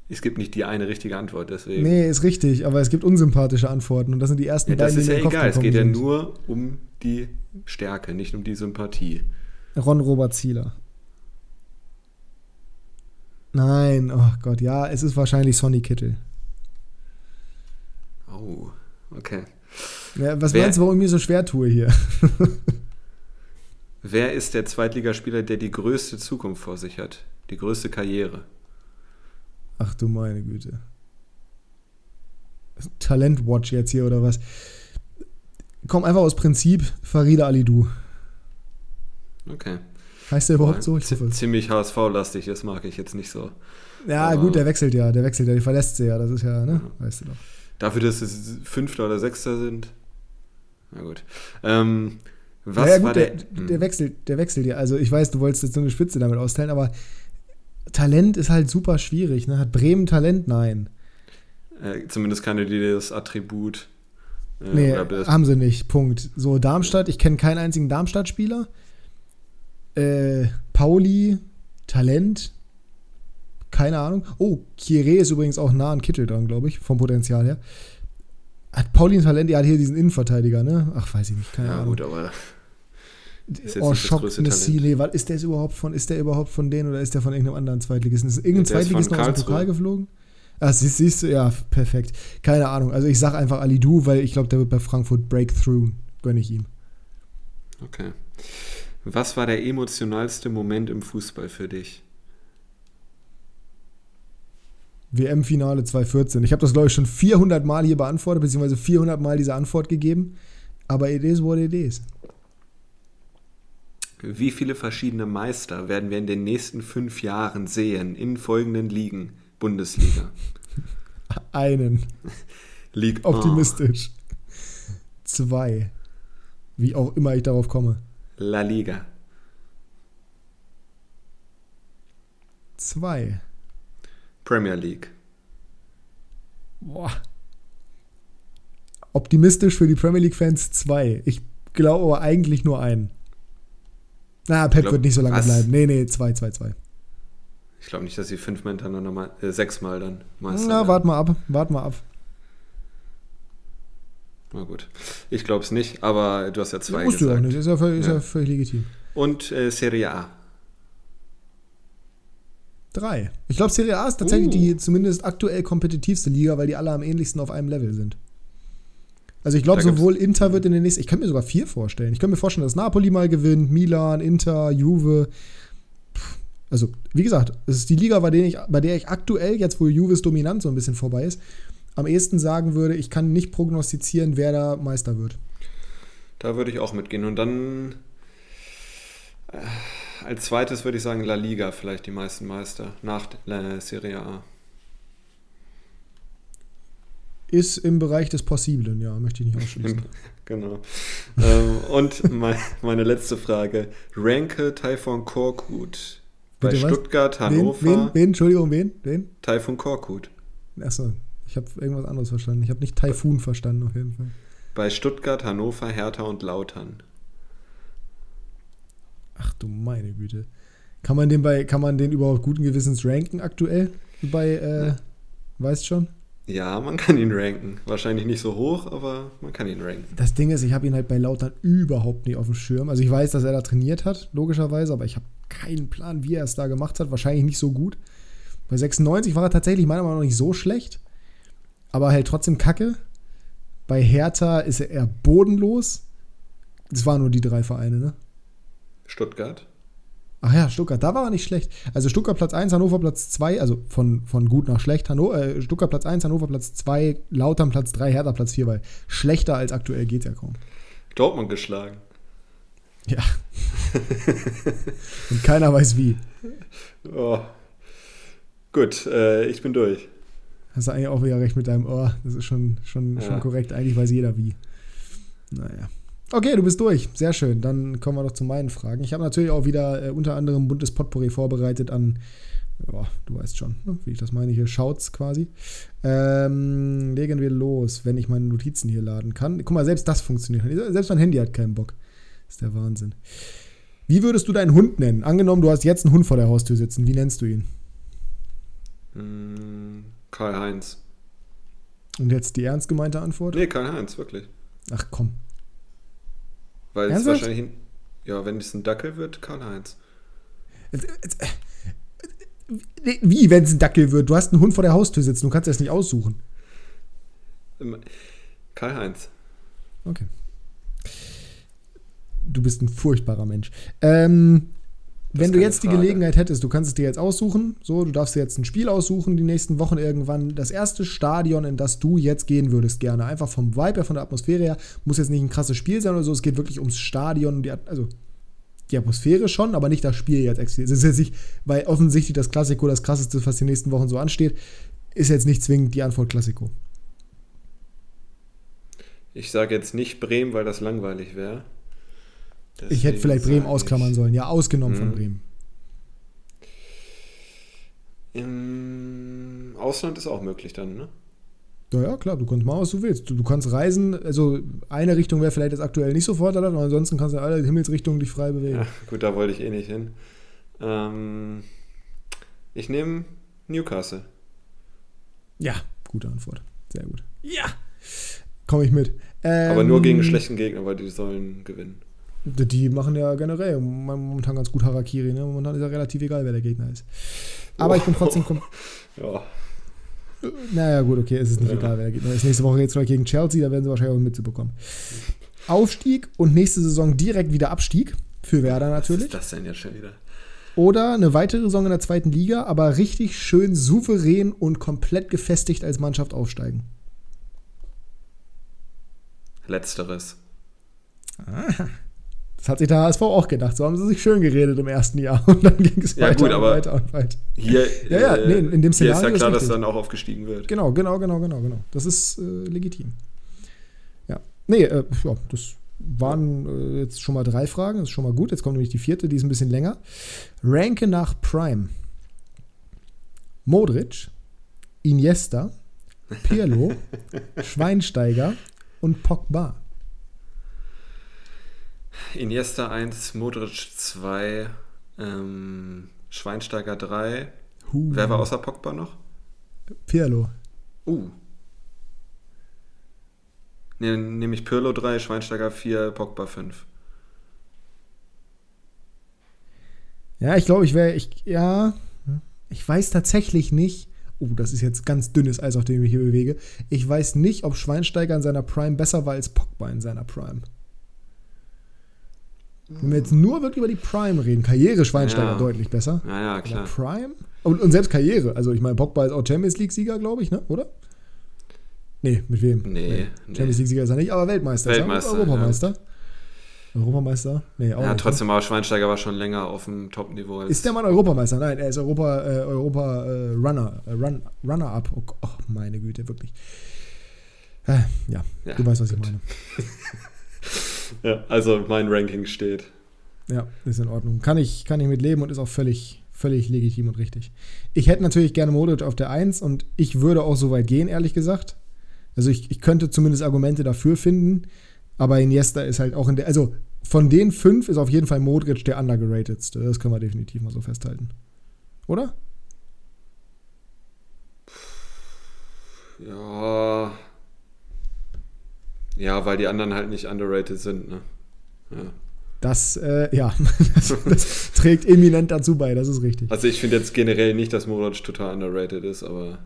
es gibt nicht die eine richtige Antwort, deswegen. Nee, ist richtig, aber es gibt unsympathische Antworten und das sind die ersten ja, beiden, die Das ist ja egal, es geht ja nur um die Stärke, nicht um die Sympathie. Ron Robert Zieler. Nein, oh Gott, ja, es ist wahrscheinlich Sonny Kittel. Oh, okay. Ja, was Wer, meinst du, warum ich mir so schwer tue hier? Wer ist der Zweitligaspieler, der die größte Zukunft vor sich hat? Die größte Karriere? Ach du meine Güte. Talentwatch jetzt hier oder was? Komm einfach aus Prinzip Farida Alidou. Okay. Heißt der überhaupt so? Ich hoffe. Ziemlich HSV-lastig, das mag ich jetzt nicht so. Ja, Aber gut, der wechselt ja, der wechselt ja, der verlässt sie ja, das ist ja, ne? Ja. Weißt du doch. Dafür, dass es Fünfter oder Sechster sind. Na gut. Ähm, was naja, gut, war der, der, der, hm. wechselt, der wechselt ja. Also ich weiß, du wolltest jetzt so eine Spitze damit austeilen, aber Talent ist halt super schwierig. Ne? Hat Bremen Talent? Nein. Äh, zumindest keine, die das Attribut. Äh, nee, haben sie nicht. Punkt. So, Darmstadt, ich kenne keinen einzigen Darmstadt-Spieler. Äh, Pauli, Talent, keine Ahnung. Oh, Kieré ist übrigens auch nah an Kittel dran, glaube ich, vom Potenzial her. Hat Pauli ein Talent? Er hat hier diesen Innenverteidiger, ne? Ach, weiß ich nicht, keine ja, Ahnung. Ja, gut, aber oh, Schock, Messile, was ist der überhaupt von, ist der überhaupt von denen oder ist der von irgendeinem anderen Zweitligisten? Ist irgendein Zweitligist noch aus dem Pokal geflogen? Ah, siehst, siehst, du, ja, perfekt. Keine Ahnung. Also ich sag einfach Alidu, weil ich glaube, der wird bei Frankfurt Breakthrough. Gönne ich ihm. Okay. Was war der emotionalste Moment im Fußball für dich? WM-Finale 2014. Ich habe das, glaube ich, schon 400 Mal hier beantwortet, beziehungsweise 400 Mal diese Antwort gegeben. Aber it is what it is. Wie viele verschiedene Meister werden wir in den nächsten fünf Jahren sehen in folgenden Ligen Bundesliga? Einen. Ligue Optimistisch. Zwei. Wie auch immer ich darauf komme. La Liga. Zwei. Premier League. Boah. Optimistisch für die Premier League-Fans zwei. Ich glaube aber eigentlich nur einen. Na, Pep glaub, wird nicht so lange was? bleiben. Nee, nee, zwei, zwei, zwei. Ich glaube nicht, dass sie fünfmal hintereinander mal, äh, sechsmal dann Meister Na, wart mal ab, wart mal ab. Na gut. Ich glaube es nicht, aber du hast ja zwei Musst gesagt. Du auch nicht, ist ja völlig, ja. Ist ja völlig legitim. Und äh, Serie A. Drei. Ich glaube, Serie A ist tatsächlich uh. die zumindest aktuell kompetitivste Liga, weil die alle am ähnlichsten auf einem Level sind. Also ich glaube, sowohl Inter wird in den nächsten, ich könnte mir sogar vier vorstellen. Ich könnte mir vorstellen, dass Napoli mal gewinnt, Milan, Inter, Juve. Also, wie gesagt, es ist die Liga, bei der, ich, bei der ich aktuell, jetzt wo Juves dominant so ein bisschen vorbei ist, am ehesten sagen würde, ich kann nicht prognostizieren, wer da Meister wird. Da würde ich auch mitgehen. Und dann äh, als zweites würde ich sagen La Liga, vielleicht die meisten Meister nach der Serie A. Ist im Bereich des Possiblen, ja, möchte ich nicht ausschließen. genau. ähm, und mein, meine letzte Frage. Ranke Taifun Korkut. Bei Bitte Stuttgart, was? Hannover. Wen, wen, wen? Entschuldigung, wen? wen? Taifun Korkut. Achso, ich habe irgendwas anderes verstanden. Ich habe nicht Taifun verstanden, auf jeden Fall. Bei Stuttgart, Hannover, Hertha und Lautern. Ach du meine Güte. Kann man den bei, kann man den überhaupt guten Gewissens ranken aktuell? Bei, äh, ja. weißt schon? Ja, man kann ihn ranken. Wahrscheinlich nicht so hoch, aber man kann ihn ranken. Das Ding ist, ich habe ihn halt bei Lautern überhaupt nicht auf dem Schirm. Also ich weiß, dass er da trainiert hat, logischerweise, aber ich habe keinen Plan, wie er es da gemacht hat. Wahrscheinlich nicht so gut. Bei 96 war er tatsächlich meiner Meinung nach nicht so schlecht, aber halt trotzdem kacke. Bei Hertha ist er eher bodenlos. Das waren nur die drei Vereine, ne? Stuttgart. Ach ja, Stuttgart, da war er nicht schlecht. Also Stuttgart Platz 1, Hannover Platz 2, also von, von gut nach schlecht. Hanno, äh, Stuttgart Platz 1, Hannover Platz 2, Lautern Platz 3, Hertha Platz 4, weil schlechter als aktuell geht ja kaum. Dortmund geschlagen. Ja. Und keiner weiß wie. Oh. Gut, äh, ich bin durch. Hast du eigentlich auch wieder recht mit deinem Ohr. Das ist schon, schon, ja. schon korrekt. Eigentlich weiß jeder wie. Naja. Okay, du bist durch. Sehr schön. Dann kommen wir doch zu meinen Fragen. Ich habe natürlich auch wieder äh, unter anderem buntes Potpourri vorbereitet an, ja, du weißt schon, ne, wie ich das meine, hier Shouts quasi. Ähm, legen wir los, wenn ich meine Notizen hier laden kann. Guck mal, selbst das funktioniert. Selbst mein Handy hat keinen Bock. Das ist der Wahnsinn. Wie würdest du deinen Hund nennen? Angenommen, du hast jetzt einen Hund vor der Haustür sitzen. Wie nennst du ihn? Hm, Karl-Heinz. Und jetzt die ernst gemeinte Antwort? Nee, Karl-Heinz, wirklich. Ach komm. Weil es wahrscheinlich, ja, wenn es ein Dackel wird, Karl-Heinz. Wie, wenn es ein Dackel wird? Du hast einen Hund vor der Haustür sitzen, du kannst das nicht aussuchen. Karl-Heinz. Okay. Du bist ein furchtbarer Mensch. Ähm, wenn du jetzt Frage. die Gelegenheit hättest, du kannst es dir jetzt aussuchen, so, du darfst dir jetzt ein Spiel aussuchen, die nächsten Wochen irgendwann, das erste Stadion, in das du jetzt gehen würdest, gerne. Einfach vom Vibe her, von der Atmosphäre her, muss jetzt nicht ein krasses Spiel sein oder so, es geht wirklich ums Stadion, die, also die Atmosphäre schon, aber nicht das Spiel jetzt. Es ist jetzt nicht, weil offensichtlich das Klassiko das krasseste, was die nächsten Wochen so ansteht, ist jetzt nicht zwingend die Antwort Klassiko. Ich sage jetzt nicht Bremen, weil das langweilig wäre. Deswegen ich hätte vielleicht Bremen ausklammern sollen. Ja, ausgenommen hm. von Bremen. Im Ausland ist auch möglich dann, ne? Ja, ja, klar, du kannst mal, was du willst. Du, du kannst reisen, also eine Richtung wäre vielleicht jetzt aktuell nicht so vorteilhaft, aber ansonsten kannst du alle Himmelsrichtungen dich frei bewegen. Ja, gut, da wollte ich eh nicht hin. Ähm, ich nehme Newcastle. Ja, gute Antwort. Sehr gut. Ja! Komme ich mit. Ähm, aber nur gegen einen schlechten Gegner, weil die sollen gewinnen. Die machen ja generell momentan ganz gut Harakiri. Ne? Momentan ist ja relativ egal, wer der Gegner ist. Aber oh. ich bin trotzdem. ja. Naja, gut, okay, es ist nicht ja. egal, wer der Gegner ist. Nächste Woche geht es gegen Chelsea, da werden sie wahrscheinlich auch mitzubekommen. Aufstieg und nächste Saison direkt wieder Abstieg. Für Werder natürlich. Was ist das denn jetzt schon wieder? Oder eine weitere Saison in der zweiten Liga, aber richtig schön souverän und komplett gefestigt als Mannschaft aufsteigen. Letzteres. Aha. Das hat sich der HSV auch gedacht. So haben sie sich schön geredet im ersten Jahr und dann ging es ja, weiter gut, und weiter und weiter. Hier, Ja, ja, äh, nee, in dem hier ist Szenario ja klar, ist dass dann auch aufgestiegen wird. Genau, genau, genau, genau, genau. Das ist äh, legitim. Ja. Nee, äh, ja, das waren äh, jetzt schon mal drei Fragen. Das ist schon mal gut. Jetzt kommt nämlich die vierte, die ist ein bisschen länger. Ranke nach Prime. Modric, Iniesta, Pirlo, Schweinsteiger und Pogba. Iniesta 1, Modric 2, ähm, Schweinsteiger 3. Huh. Wer war außer Pogba noch? Pirlo. Uh. Ne, nämlich Pirlo 3, Schweinsteiger 4, Pogba 5. Ja, ich glaube, ich wäre, ich, ja, ich weiß tatsächlich nicht, oh, das ist jetzt ganz dünnes Eis, auf dem ich mich hier bewege. Ich weiß nicht, ob Schweinsteiger in seiner Prime besser war als Pogba in seiner Prime. Wenn wir jetzt nur wirklich über die Prime reden, Karriere Schweinsteiger Ja. deutlich besser. Ja, ja, Aber klar. Prime? Und, und selbst Karriere. Also ich meine, Pogba ist auch Champions League-Sieger, glaube ich, ne? Oder? Nee, mit wem? Nee, nee. Champions League-Sieger ist er nicht, aber Weltmeister. ist er. Weltmeister, Europameister. Europameister? Nee, auch Ja, nicht. trotzdem war Schweinsteiger war schon länger auf dem Top-Niveau. Ist der Mann Europameister? Nein, er ist Europa, äh, Europa äh, Runner, äh, Run, Runner-up. Oh, oh, meine Güte, wirklich. Äh, ja, Ja, du weißt, was ich gut. meine. Ja, also mein Ranking steht. Ja, ist in Ordnung. Kann ich, kann ich mit leben und ist auch völlig, völlig legitim und richtig. Ich hätte natürlich gerne Modric auf der 1 und ich würde auch so weit gehen, ehrlich gesagt. Also ich, ich könnte zumindest Argumente dafür finden, aber Iniesta ist halt auch in der, also von den fünf ist auf jeden Fall Modric der undergeratedste. Das können wir definitiv mal so festhalten. Oder? Ja. Ja, weil die anderen halt nicht underrated sind, ne? Ja. Das, äh, ja, das, das trägt eminent dazu bei, das ist richtig. Also ich finde jetzt generell nicht, dass Modric total underrated ist, aber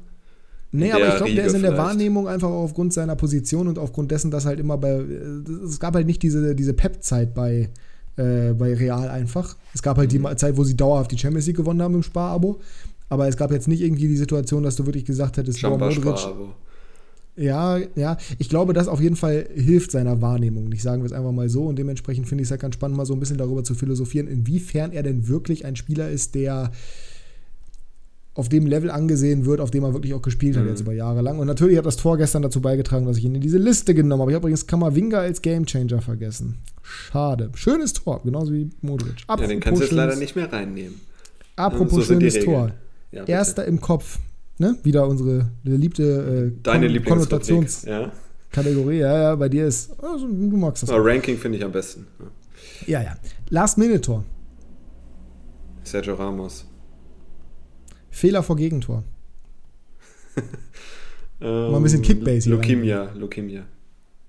Nee, aber der ich glaube, der ist in der vielleicht. Wahrnehmung einfach auch aufgrund seiner Position und aufgrund dessen, dass halt immer bei. äh, Es gab halt nicht diese, diese Pep-Zeit bei, äh, bei Real einfach. Es gab halt Mhm. die Zeit, wo sie dauerhaft die Champions League gewonnen haben im Sparabo. Aber es gab jetzt nicht irgendwie die Situation, dass du wirklich gesagt hättest, boah, Modric. Sparabo. Ja, ja. Ich glaube, das auf jeden Fall hilft seiner Wahrnehmung. Ich sagen wir es einfach mal so. Und dementsprechend finde ich es halt ganz spannend, mal so ein bisschen darüber zu philosophieren, inwiefern er denn wirklich ein Spieler ist, der auf dem Level angesehen wird, auf dem er wirklich auch gespielt hat Mhm. jetzt über Jahre lang. Und natürlich hat das Tor gestern dazu beigetragen, dass ich ihn in diese Liste genommen habe. Ich habe übrigens Kamavinga als Gamechanger vergessen. Schade. Schönes Tor, genauso wie Modric. Ja, den kannst du jetzt leider nicht mehr reinnehmen. Apropos So schönes Tor. Ja. Erster im Kopf. Ne? Wieder unsere beliebte äh, Deine. Konnotationskategorie. Ja? Ja, ja, bei dir ist. Also, du magst das. Aber Ranking finde ich am besten. Ja. Ja, ja. Last-Minute-Tor. Sergio Ramos. Fehler vor Gegentor. Ähm, ein bisschen Kickbase hier Leukemia, Leukemia.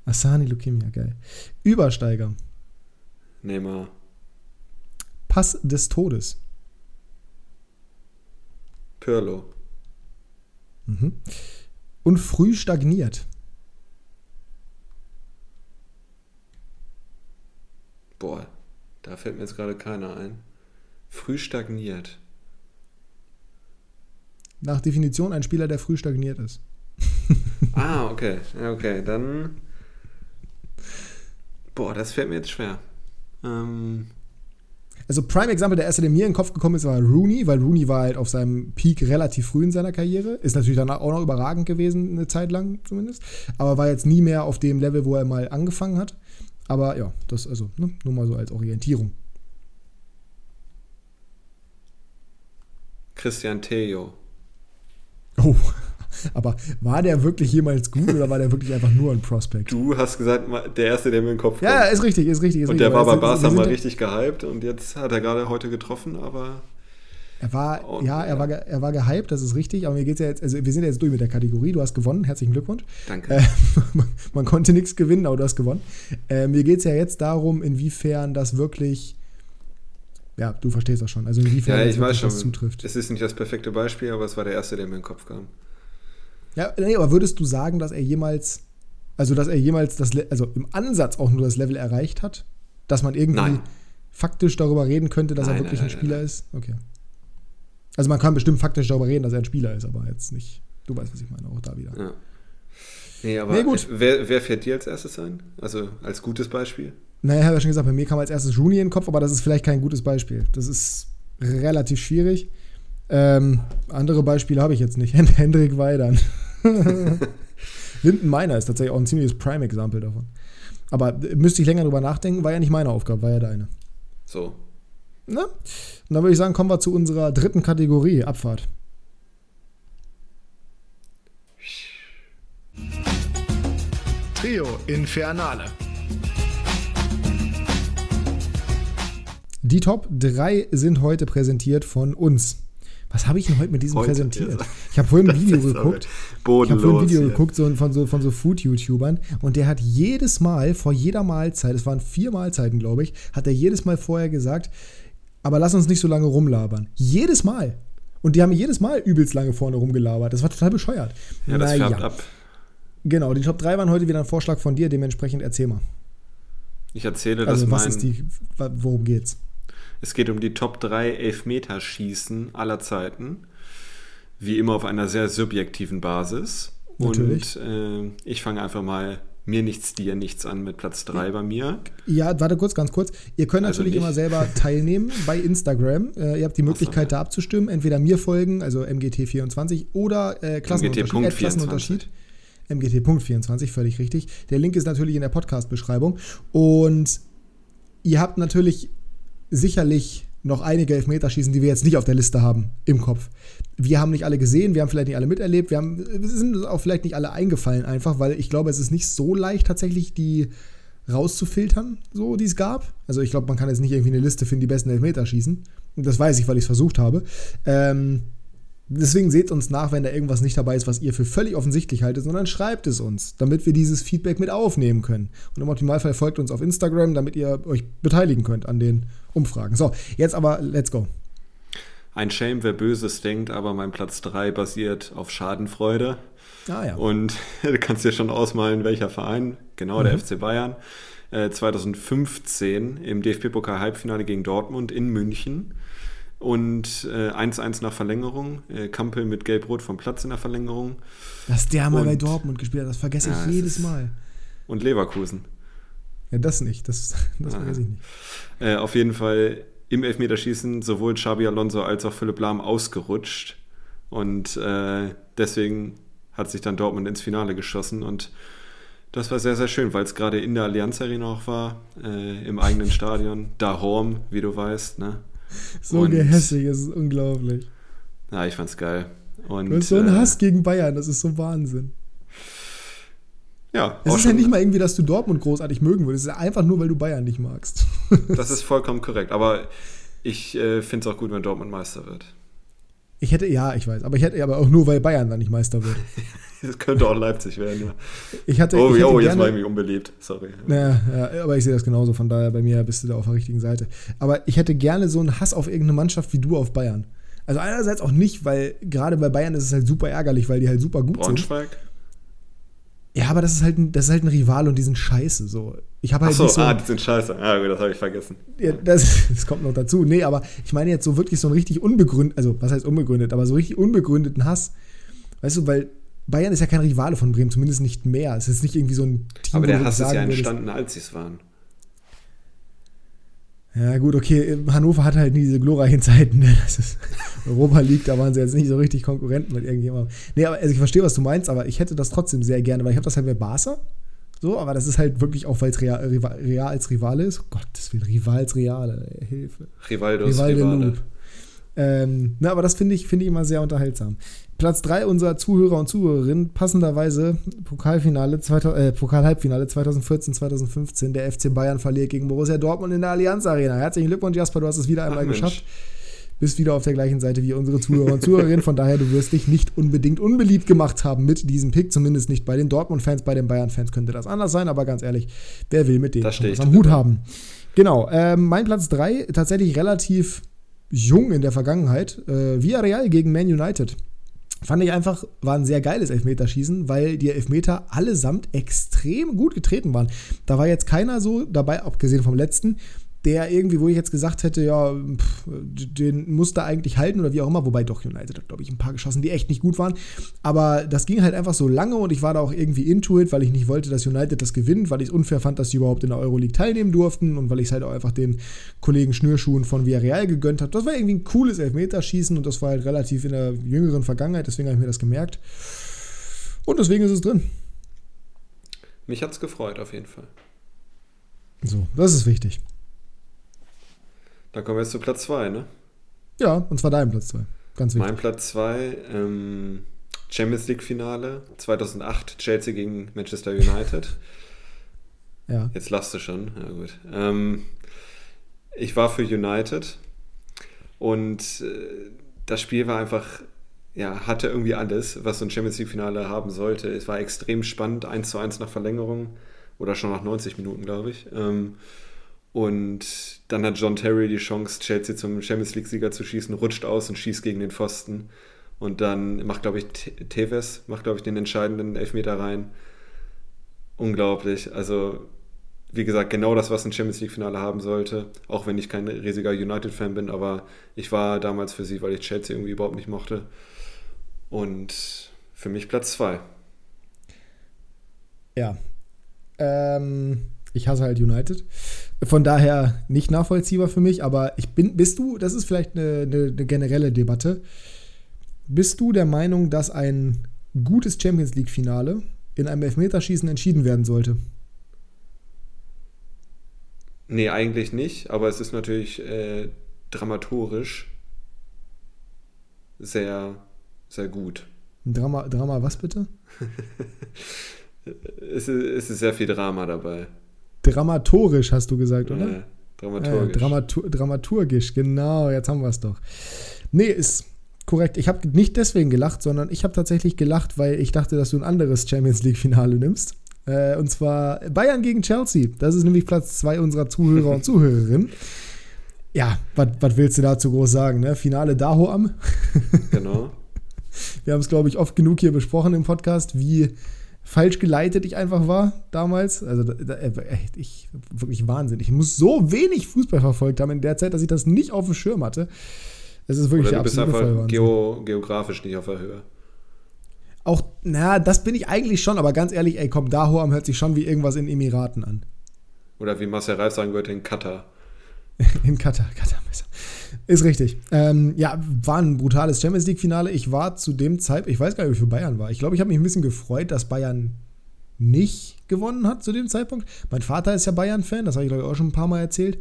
Asani Leukemia, geil. Übersteiger. Neymar. Pass des Todes. Pirlo. Mhm. Und früh stagniert. Boah, da fällt mir jetzt gerade keiner ein. Früh stagniert. Nach Definition ein Spieler, der früh stagniert ist. Ah, okay. Okay, dann. Boah, das fällt mir jetzt schwer. Ähm, Also Prime Example, der erste, der mir in den Kopf gekommen ist, war Rooney, weil Rooney war halt auf seinem Peak relativ früh in seiner Karriere. Ist natürlich danach auch noch überragend gewesen, eine Zeit lang zumindest. Aber war jetzt nie mehr auf dem Level, wo er mal angefangen hat. Aber ja, das also ne, nur mal so als Orientierung. Christian Theo. Oh, aber war der wirklich jemals gut oder war der wirklich einfach nur ein Prospect? Du hast gesagt, der erste, der mir in den Kopf kommt. Ja, ist richtig, ist richtig. Ist und richtig. der war bei Barca mal richtig gehypt und jetzt hat er gerade heute getroffen, aber Er war, Und, ja, er war, er war gehypt, das ist richtig, aber mir geht's ja jetzt, also wir sind ja jetzt durch mit der Kategorie, du hast gewonnen, herzlichen Glückwunsch. danke. Äh, man, man konnte nichts gewinnen, aber du hast gewonnen. Äh, mir geht es ja jetzt darum, inwiefern das wirklich, ja, du verstehst das schon, also inwiefern ja, das ich weiß schon. das zutrifft. Es ist nicht das perfekte Beispiel, aber es war der erste, der mir in den Kopf kam. Ja, nee, aber würdest du sagen, dass er jemals, also dass er jemals das, also im Ansatz auch nur das Level erreicht hat, dass man irgendwie, Nein. faktisch darüber reden könnte, dass nein, er wirklich nein, ein Spieler ist? Okay. Also man kann bestimmt faktisch darüber reden, dass er ein Spieler ist, aber jetzt nicht. Du weißt, was ich meine, auch da wieder. Ja. Nee, aber nee, gut. Wer, wer fährt dir als erstes ein? Also als gutes Beispiel? Naja, ich habe ja schon gesagt, bei mir kam als erstes Juni in den Kopf, aber das ist vielleicht kein gutes Beispiel. Das ist relativ schwierig. Ähm, andere Beispiele habe ich jetzt nicht. Hendrik Weidern. Linden Meiner ist tatsächlich auch ein ziemliches Prime-Exempel davon. Aber müsste ich länger drüber nachdenken, war ja nicht meine Aufgabe, war ja deine. So. Na? Und dann würde ich sagen, kommen wir zu unserer dritten Kategorie, Abfahrt. Trio Infernale. Die Top 3 sind heute präsentiert von uns. Was habe ich denn heute mit diesem heute, präsentiert? Ich habe vorhin ein Video geguckt. Ich habe vorhin ein Video ja. geguckt so, von so, von so Food-YouTubern und der hat jedes Mal, vor jeder Mahlzeit, es waren vier Mahlzeiten, glaube ich, hat er jedes Mal vorher gesagt, aber lass uns nicht so lange rumlabern. Jedes Mal. Und die haben jedes Mal übelst lange vorne rumgelabert. Das war total bescheuert. Ja, das naja. färbt ab. Genau, die Top 3 waren heute wieder ein Vorschlag von dir, dementsprechend erzähl mal. Ich erzähle, also, dass was ist die, worum geht's? Es geht um die Top 3 Elfmeterschießen aller Zeiten. Wie immer auf einer sehr subjektiven Basis. Natürlich. Und äh, ich fange einfach mal mir nichts, dir nichts an mit Platz 3 bei mir. Ja, warte kurz, ganz kurz. Ihr könnt also natürlich nicht. immer selber teilnehmen bei Instagram. Äh, ihr habt die Möglichkeit, so, ja. da abzustimmen. Entweder mir folgen, also MGT24, oder äh, Klassenunterschied. MGT. Klassenunterschied. MGT.24, völlig richtig. Der Link ist natürlich in der Podcast-Beschreibung. Und ihr habt natürlich sicherlich noch einige Elfmeterschießen, die wir jetzt nicht auf der Liste haben, im Kopf. Wir haben nicht alle gesehen, wir haben vielleicht nicht alle miterlebt, wir, haben, sind auch vielleicht nicht alle eingefallen einfach, weil ich glaube, es ist nicht so leicht tatsächlich, die rauszufiltern, so die es gab. Also ich glaube, man kann jetzt nicht irgendwie eine Liste finden, die besten Elfmeterschießen. Das weiß ich, weil ich es versucht habe. Ähm, Deswegen seht uns nach, wenn da irgendwas nicht dabei ist, was ihr für völlig offensichtlich haltet, sondern schreibt es uns, damit wir dieses Feedback mit aufnehmen können. Und im Optimalfall folgt uns auf Instagram, damit ihr euch beteiligen könnt an den Umfragen. So, jetzt aber, let's go. Ein Shame, wer Böses denkt, aber mein Platz 3 basiert auf Schadenfreude. Ah, ja. Und du kannst dir schon ausmalen, welcher Verein. Genau, mhm. der FC Bayern. 2015 äh, im DFB-Pokal-Halbfinale gegen Dortmund in München und 1-1 äh, nach Verlängerung. Äh, Kampel mit Gelb-Rot vom Platz in der Verlängerung. Dass der mal und, bei Dortmund gespielt hat, das vergesse ja, ich jedes Mal. Und Leverkusen. Ja, das nicht, das, das ah. vergesse ich nicht. Äh, auf jeden Fall im Elfmeterschießen sowohl Xabi Alonso als auch Philipp Lahm ausgerutscht. Und äh, deswegen hat sich dann Dortmund ins Finale geschossen und das war sehr, sehr schön, weil es gerade in der Allianz Arena auch war, äh, im eigenen Stadion. Da Horm, wie du weißt, ne? So und, gehässig, es ist unglaublich. Ja, ich fand's geil. Und, du hast so einen äh, Hass gegen Bayern, das ist so Wahnsinn. Ja. Es ist ja nicht mal irgendwie, dass du Dortmund großartig mögen würdest. Es ist einfach nur, weil du Bayern nicht magst. das ist vollkommen korrekt. Aber ich äh, finde es auch gut, wenn Dortmund Meister wird. Ich hätte, ja, ich weiß, aber ich hätte aber auch nur, weil Bayern dann nicht Meister wird. Es könnte auch Leipzig werden, ja. Ich hatte, oh, ich hätte oh jetzt war ich mich unbeliebt, sorry. Naja, ja, aber ich sehe das genauso, von daher bei mir bist du da auf der richtigen Seite. Aber ich hätte gerne so einen Hass auf irgendeine Mannschaft wie du auf Bayern. Also einerseits auch nicht, weil gerade bei Bayern ist es halt super ärgerlich, weil die halt super gut Braunschweig? sind. Ja, aber das ist halt ein, das ist halt ein Rival und die sind scheiße. So. Ich habe halt Ach so, ah, die sind scheiße. Ah, gut, das habe ich vergessen. Ja, das, das, kommt noch dazu. Nee, aber ich meine jetzt so wirklich so einen richtig unbegründet, also was heißt unbegründet, aber so richtig unbegründeten Hass. Weißt du, weil Bayern ist ja kein Rivale von Bremen, zumindest nicht mehr. Es ist nicht irgendwie so ein Team. Aber der Hass ist ja entstanden, als sie es waren. Ja, gut, okay. Hannover hat halt nie diese glorreichen Zeiten. Ne? Das ist Europa League, da waren sie jetzt nicht so richtig Konkurrenten mit irgendjemandem. Nee, aber also ich verstehe, was du meinst, aber ich hätte das trotzdem sehr gerne, weil ich habe das halt bei Barca. So, aber das ist halt wirklich auch, weil es Real, Real, als Rivale ist. Oh Gott, das will Real als Reale, Hilfe. Rivaldos Rival Rivale. Ähm, na, aber das finde ich, find ich immer sehr unterhaltsam. Platz 3 unserer Zuhörer und Zuhörerinnen, passenderweise Pokalfinale, äh, Pokalhalbfinale 2014-2015. Der FC Bayern verliert gegen Borussia Dortmund in der Allianz Arena. Herzlichen Glückwunsch, Jasper, du hast es wieder einmal Ach, geschafft. Bist wieder auf der gleichen Seite wie unsere Zuhörer und Zuhörerinnen. Von daher, du wirst dich nicht unbedingt unbeliebt gemacht haben mit diesem Pick. Zumindest nicht bei den Dortmund-Fans. Bei den Bayern-Fans könnte das anders sein, aber ganz ehrlich, wer will mit denen was am Hut haben? Genau, äh, mein Platz 3 tatsächlich relativ jung in der Vergangenheit. Äh, Villarreal gegen Man United. Fand ich einfach, war ein sehr geiles Elfmeterschießen, weil die Elfmeter allesamt extrem gut getreten waren. Da war jetzt keiner so dabei, abgesehen vom letzten, der irgendwie, wo ich jetzt gesagt hätte, ja, pff, den musste eigentlich halten oder wie auch immer, wobei doch United hat, glaube ich, ein paar geschossen, die echt nicht gut waren. Aber das ging halt einfach so lange und ich war da auch irgendwie into it, weil ich nicht wollte, dass United das gewinnt, weil ich es unfair fand, dass sie überhaupt in der Euroleague teilnehmen durften und weil ich es halt auch einfach den Kollegen Schnürschuhen von Villarreal gegönnt habe. Das war irgendwie ein cooles Elfmeterschießen und das war halt relativ in der jüngeren Vergangenheit, deswegen habe ich mir das gemerkt. Und deswegen ist es drin. Mich hat es gefreut, auf jeden Fall. So, das ist wichtig. Dann kommen wir jetzt zu Platz 2, ne? Ja, und zwar dein Platz 2. Ganz wichtig. Mein Platz 2, ähm, Champions League Finale 2008, Chelsea gegen Manchester United. ja. Jetzt lachst du schon, ja gut. Ähm, ich war für United und äh, das Spiel war einfach, ja, hatte irgendwie alles, was so ein Champions League Finale haben sollte. Es war extrem spannend, 1 zu 1 nach Verlängerung oder schon nach 90 Minuten, glaube ich. Ähm, und dann hat John Terry die Chance, Chelsea zum Champions League-Sieger zu schießen, rutscht aus und schießt gegen den Pfosten. Und dann macht, glaube ich, Tevez, macht, glaube ich, den entscheidenden Elfmeter rein. Unglaublich. Also, wie gesagt, genau das, was ein Champions League-Finale haben sollte. Auch wenn ich kein riesiger United-Fan bin, aber ich war damals für sie, weil ich Chelsea irgendwie überhaupt nicht mochte. Und für mich Platz zwei. Ja. Ähm, ich hasse halt United. Von daher nicht nachvollziehbar für mich, aber ich bin, bist du, das ist vielleicht eine, eine, eine generelle Debatte, bist du der Meinung, dass ein gutes Champions League-Finale in einem Elfmeterschießen entschieden werden sollte? Nee, eigentlich nicht, aber es ist natürlich äh, dramaturgisch sehr, sehr gut. Drama, Drama was bitte? es, ist, es ist sehr viel Drama dabei. Dramatorisch hast du gesagt, oder? Ja, dramaturgisch. Ja, Dramatur dramaturgisch, genau, jetzt haben wir es doch. Nee, ist korrekt. Ich habe nicht deswegen gelacht, sondern ich habe tatsächlich gelacht, weil ich dachte, dass du ein anderes Champions League-Finale nimmst. Äh, und zwar Bayern gegen Chelsea. Das ist nämlich Platz zwei unserer Zuhörer und Zuhörerinnen. Ja, was willst du dazu groß sagen? Ne? Finale Dahoam. Genau. Wir haben es, glaube ich, oft genug hier besprochen im Podcast, wie falsch geleitet ich einfach war damals. Also da, da, ich wirklich Wahnsinn. Ich muss so wenig Fußball verfolgt haben in der Zeit, dass ich das nicht auf dem Schirm hatte. Es ist wirklich Oder du bist einfach geo, geografisch nicht auf der Höhe. Auch, na, das bin ich eigentlich schon, aber ganz ehrlich, ey, komm, Dahoam hört sich schon wie irgendwas in Emiraten an. Oder wie Marcel Reif sagen würde, in Katar. in Katar, Katar besser. Ist richtig. Ähm, ja, war ein brutales Champions League-Finale. Ich war zu dem Zeitpunkt, ich weiß gar nicht, wie für Bayern war. Ich glaube, ich habe mich ein bisschen gefreut, dass Bayern nicht gewonnen hat zu dem Zeitpunkt. Mein Vater ist ja Bayern-Fan, das habe ich, glaube ich, auch schon ein paar Mal erzählt.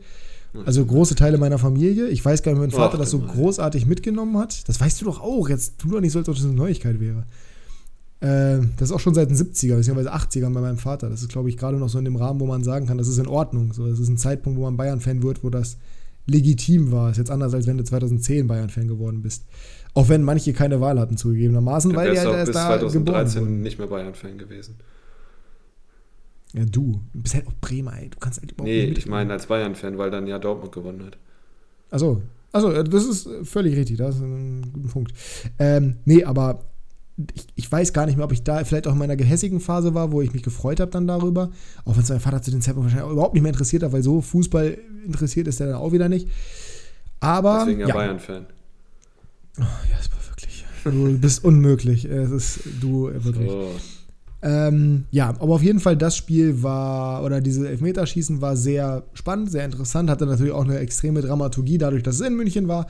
Also große Teile meiner Familie. Ich weiß gar nicht, wie mein Vater Ach, das so großartig mitgenommen hat. Das weißt du doch auch. Jetzt tu doch nicht so, als ob das eine Neuigkeit wäre. Äh, das ist auch schon seit den 70er, bzw. 80ern bei meinem Vater. Das ist, glaube ich, gerade noch so in dem Rahmen, wo man sagen kann, das ist in Ordnung. So, das ist ein Zeitpunkt, wo man Bayern-Fan wird, wo das legitim war. Ist jetzt anders, als wenn du 2010 Bayern-Fan geworden bist. Auch wenn manche keine Wahl hatten, zugegebenermaßen, weil die halt erst bis da 2013 nicht mehr Bayern-Fan gewesen. Ja, du. Du bist halt auch Bremer, ey. Du kannst halt überhaupt Nee, ich meine als Bayern-Fan, weil dann ja Dortmund gewonnen hat. Achso. Achso, das ist völlig richtig. Das ist ein guter Punkt. Ähm, nee, aber ich, ich, weiß gar nicht mehr, ob ich da vielleicht auch in meiner gehässigen Phase war, wo ich mich gefreut habe dann darüber. Auch wenn es mein Vater zu dem Zeitpunkt wahrscheinlich überhaupt nicht mehr interessiert hat, weil so Fußball interessiert ist er dann auch wieder nicht. Aber. Deswegen ja, ja. Bayern-Fan. Oh, ja, es war wirklich. Du bist unmöglich. Es ist du wirklich. So. Ähm, ja, aber auf jeden Fall das Spiel war, oder diese Elfmeterschießen war sehr spannend, sehr interessant, hatte natürlich auch eine extreme Dramaturgie, dadurch, dass es in München war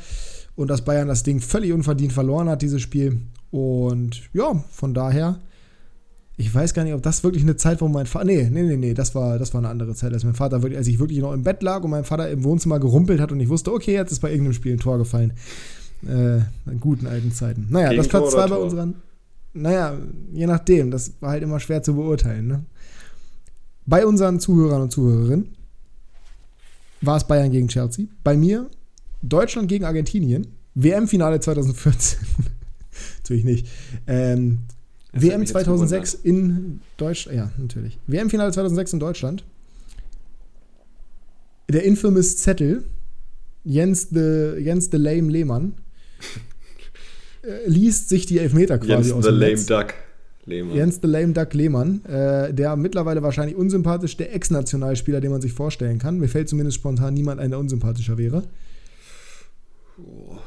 und dass Bayern das Ding völlig unverdient verloren hat, dieses Spiel. Und ja, von daher, ich weiß gar nicht, ob das wirklich eine Zeit, wo mein Vater. Nee, nee, nee, nee, das war, das war eine andere Zeit, als mein Vater wirklich, als ich wirklich noch im Bett lag und mein Vater im Wohnzimmer gerumpelt hat und ich wusste, okay, jetzt ist bei irgendeinem Spiel ein Tor gefallen. Äh, in guten alten Zeiten. Naja, Gegen das Platz 2 bei unseren. Naja, je nachdem, das war halt immer schwer zu beurteilen. Ne? Bei unseren Zuhörern und Zuhörerinnen war es Bayern gegen Chelsea. Bei mir Deutschland gegen Argentinien. WM-Finale 2014. natürlich nicht. Ähm, WM 2006 in Deutschland. Ja, natürlich. WM-Finale 2006 in Deutschland. Der infamous Zettel. Jens the, Jens the Lame Lehmann äh, liest sich die Elfmeter quasi Jens aus the Lame Netz. Duck. Lehmann. Jens the Lame Duck Lehmann, äh, der mittlerweile wahrscheinlich unsympathisch der Ex-Nationalspieler, den man sich vorstellen kann. Mir fällt zumindest spontan niemand ein, der unsympathischer wäre. Oh.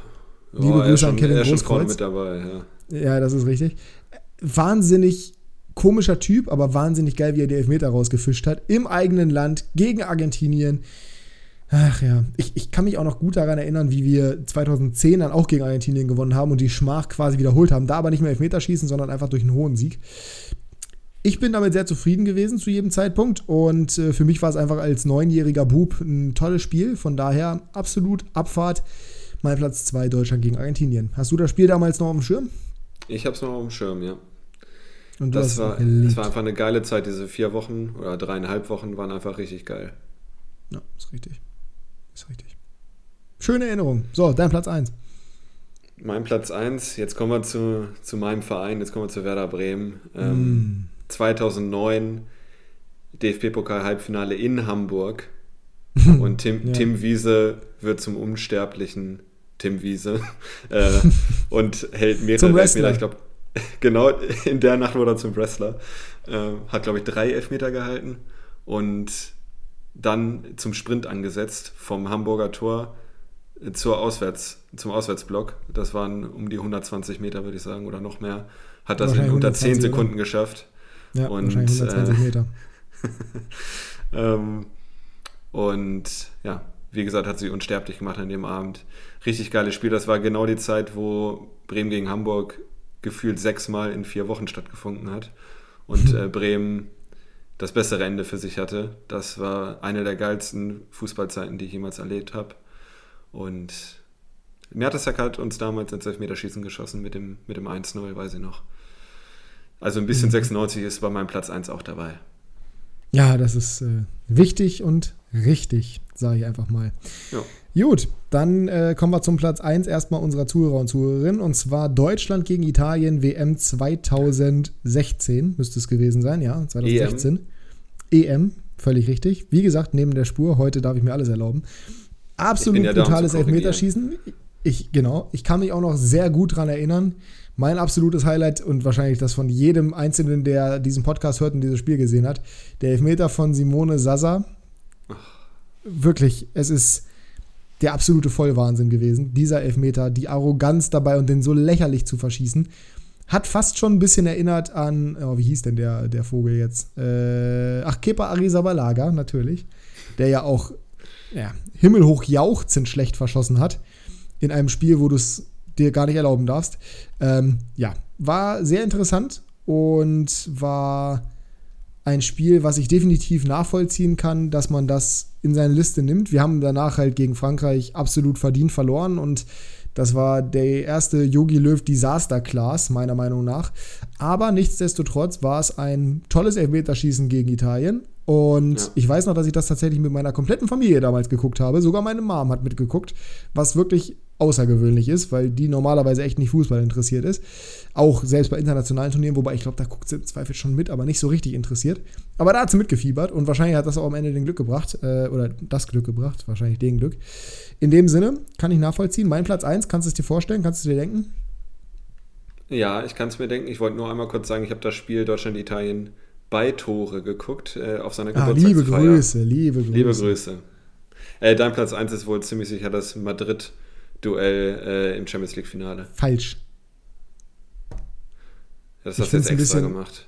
Liebe Grüße an Kevin Großkreuz. mit dabei, ja. ja, das ist richtig. Wahnsinnig komischer Typ, aber wahnsinnig geil, wie er die Elfmeter rausgefischt hat. Im eigenen Land, gegen Argentinien. Ach ja, ich, ich kann mich auch noch gut daran erinnern, wie wir 2010 dann auch gegen Argentinien gewonnen haben und die Schmach quasi wiederholt haben. Da aber nicht mehr Elfmeterschießen, sondern einfach durch einen hohen Sieg. Ich bin damit sehr zufrieden gewesen zu jedem Zeitpunkt und äh, für mich war es einfach als neunjähriger Bub ein tolles Spiel. Von daher absolut Abfahrt. Mein Platz 2 Deutschland gegen Argentinien. Hast du das Spiel damals noch auf dem Schirm? Ich habe es noch auf dem Schirm, ja. Und das war, das war einfach eine geile Zeit. Diese vier Wochen oder dreieinhalb Wochen waren einfach richtig geil. Ja, ist richtig. Ist richtig. Schöne Erinnerung. So, dein Platz 1. Mein Platz 1, jetzt kommen wir zu, zu meinem Verein, jetzt kommen wir zu Werder Bremen. Ähm, mm. 2009 DFB-Pokal-Halbfinale in Hamburg. Und Tim, ja. Tim Wiese wird zum unsterblichen Tim Wiese äh, und hält mehrere Elfmeter. Ich glaube, genau in der Nacht wurde er zum Wrestler. Äh, hat, glaube ich, drei Elfmeter gehalten und dann zum Sprint angesetzt vom Hamburger Tor zur Auswärts, zum Auswärtsblock. Das waren um die 120 Meter, würde ich sagen, oder noch mehr. Hat das in unter 10 Sekunden oder? geschafft. Ja, und, wahrscheinlich 120 äh, Meter. ähm, und ja, wie gesagt, hat sie unsterblich gemacht an dem Abend. Richtig geiles Spiel. Das war genau die Zeit, wo Bremen gegen Hamburg gefühlt sechsmal in vier Wochen stattgefunden hat. Und äh, Bremen das bessere Ende für sich hatte. Das war eine der geilsten Fußballzeiten, die ich jemals erlebt habe. Und Mertesack hat uns damals ins Elfmeterschießen geschossen mit dem, mit dem 1-0, weiß ich noch. Also ein bisschen 96 mhm. ist bei meinem Platz 1 auch dabei. Ja, das ist äh, wichtig und richtig, sage ich einfach mal. Ja. Gut, dann äh, kommen wir zum Platz 1 erstmal unserer Zuhörer und Zuhörerinnen. Und zwar Deutschland gegen Italien WM 2016 müsste es gewesen sein, ja, 2016. EM, EM völlig richtig. Wie gesagt, neben der Spur, heute darf ich mir alles erlauben. Absolut ja brutales Elfmeterschießen. Ich, genau, ich kann mich auch noch sehr gut daran erinnern. Mein absolutes Highlight und wahrscheinlich das von jedem Einzelnen, der diesen Podcast hört und dieses Spiel gesehen hat, der Elfmeter von Simone Sasa. Wirklich, es ist der absolute Vollwahnsinn gewesen. Dieser Elfmeter, die Arroganz dabei und den so lächerlich zu verschießen. Hat fast schon ein bisschen erinnert an, oh, wie hieß denn der, der Vogel jetzt? Äh, ach, Kepa Arrizabalaga, natürlich. Der ja auch ja, himmelhoch jauchzend schlecht verschossen hat. In einem Spiel, wo du es dir gar nicht erlauben darfst. Ähm, ja, war sehr interessant und war ein Spiel, was ich definitiv nachvollziehen kann, dass man das in seine Liste nimmt. Wir haben danach halt gegen Frankreich absolut verdient verloren und das war der erste Yogi Löw Disaster Class, meiner Meinung nach. Aber nichtsdestotrotz war es ein tolles Elfmeterschießen gegen Italien. Und ja. ich weiß noch, dass ich das tatsächlich mit meiner kompletten Familie damals geguckt habe. Sogar meine Mom hat mitgeguckt, was wirklich außergewöhnlich ist, weil die normalerweise echt nicht Fußball interessiert ist. Auch selbst bei internationalen Turnieren, wobei ich glaube, da guckt sie im Zweifel schon mit, aber nicht so richtig interessiert. Aber da hat sie mitgefiebert und wahrscheinlich hat das auch am Ende den Glück gebracht, äh, oder das Glück gebracht, wahrscheinlich den Glück. In dem Sinne kann ich nachvollziehen. Mein Platz 1, kannst du es dir vorstellen, kannst du dir denken? Ja, ich kann es mir denken. Ich wollte nur einmal kurz sagen, ich habe das Spiel Deutschland-Italien bei Tore geguckt äh, auf seiner ah, Liebe Grüße, liebe Grüße. Liebe Grüße. Äh, dein Platz 1 ist wohl ziemlich sicher das Madrid-Duell äh, im Champions League-Finale. Falsch. Das hast du jetzt extra bisschen, gemacht.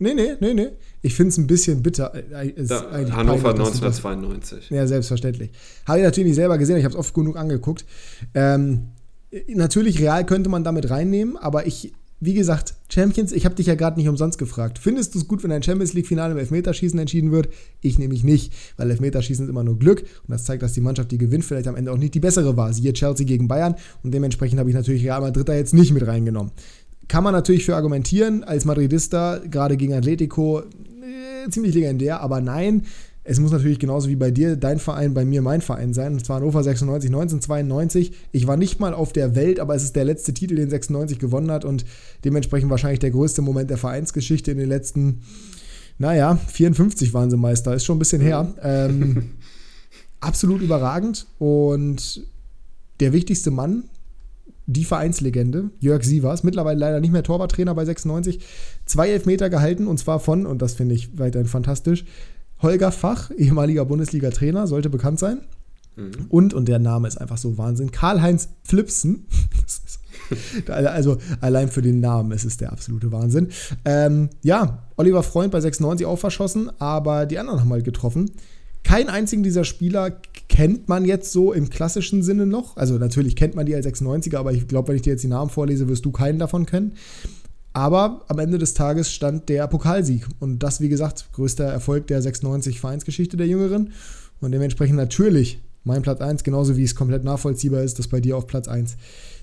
Nee, nee, nee, nee. Ich finde es ein bisschen bitter. Äh, äh, da, Hannover peinlich, 1992. ja, selbstverständlich. Habe ich natürlich nicht selber gesehen, ich habe es oft genug angeguckt. Ähm, natürlich, real könnte man damit reinnehmen, aber ich, wie gesagt, Champions, ich habe dich ja gerade nicht umsonst gefragt. Findest du es gut, wenn ein Champions League-Finale im Elfmeterschießen entschieden wird? Ich nämlich nicht, weil Elfmeterschießen ist immer nur Glück und das zeigt, dass die Mannschaft, die gewinnt, vielleicht am Ende auch nicht die bessere war. Siehe Chelsea gegen Bayern und dementsprechend habe ich natürlich Real Madrid da jetzt nicht mit reingenommen. Kann man natürlich für argumentieren, als Madridista, gerade gegen Atletico, äh, ziemlich legendär, aber nein, es muss natürlich genauso wie bei dir dein Verein, bei mir mein Verein sein. Und zwar Hannover 96, 1992. Ich war nicht mal auf der Welt, aber es ist der letzte Titel, den 96 gewonnen hat und dementsprechend wahrscheinlich der größte Moment der Vereinsgeschichte in den letzten, naja, 54 waren sie Meister, ist schon ein bisschen her. Ähm, absolut überragend und der wichtigste Mann die Vereinslegende, Jörg Sievers, mittlerweile leider nicht mehr Torwarttrainer bei 96, zwei Elfmeter gehalten und zwar von, und das finde ich weiterhin fantastisch, Holger Fach, ehemaliger Bundesliga-Trainer, sollte bekannt sein. Mhm. Und, und der Name ist einfach so Wahnsinn, Karl-Heinz Flipsen. also allein für den Namen ist es der absolute Wahnsinn. Ähm, ja, Oliver Freund bei 96 auch verschossen, aber die anderen haben halt getroffen. Keinen einzigen dieser Spieler kennt man jetzt so im klassischen Sinne noch. Also natürlich kennt man die als 96er, aber ich glaube, wenn ich dir jetzt die Namen vorlese, wirst du keinen davon kennen. Aber am Ende des Tages stand der Pokalsieg. Und das, wie gesagt, größter Erfolg der 96 Vereinsgeschichte der Jüngeren. Und dementsprechend natürlich mein Platz 1, genauso wie es komplett nachvollziehbar ist, dass bei dir auf Platz 1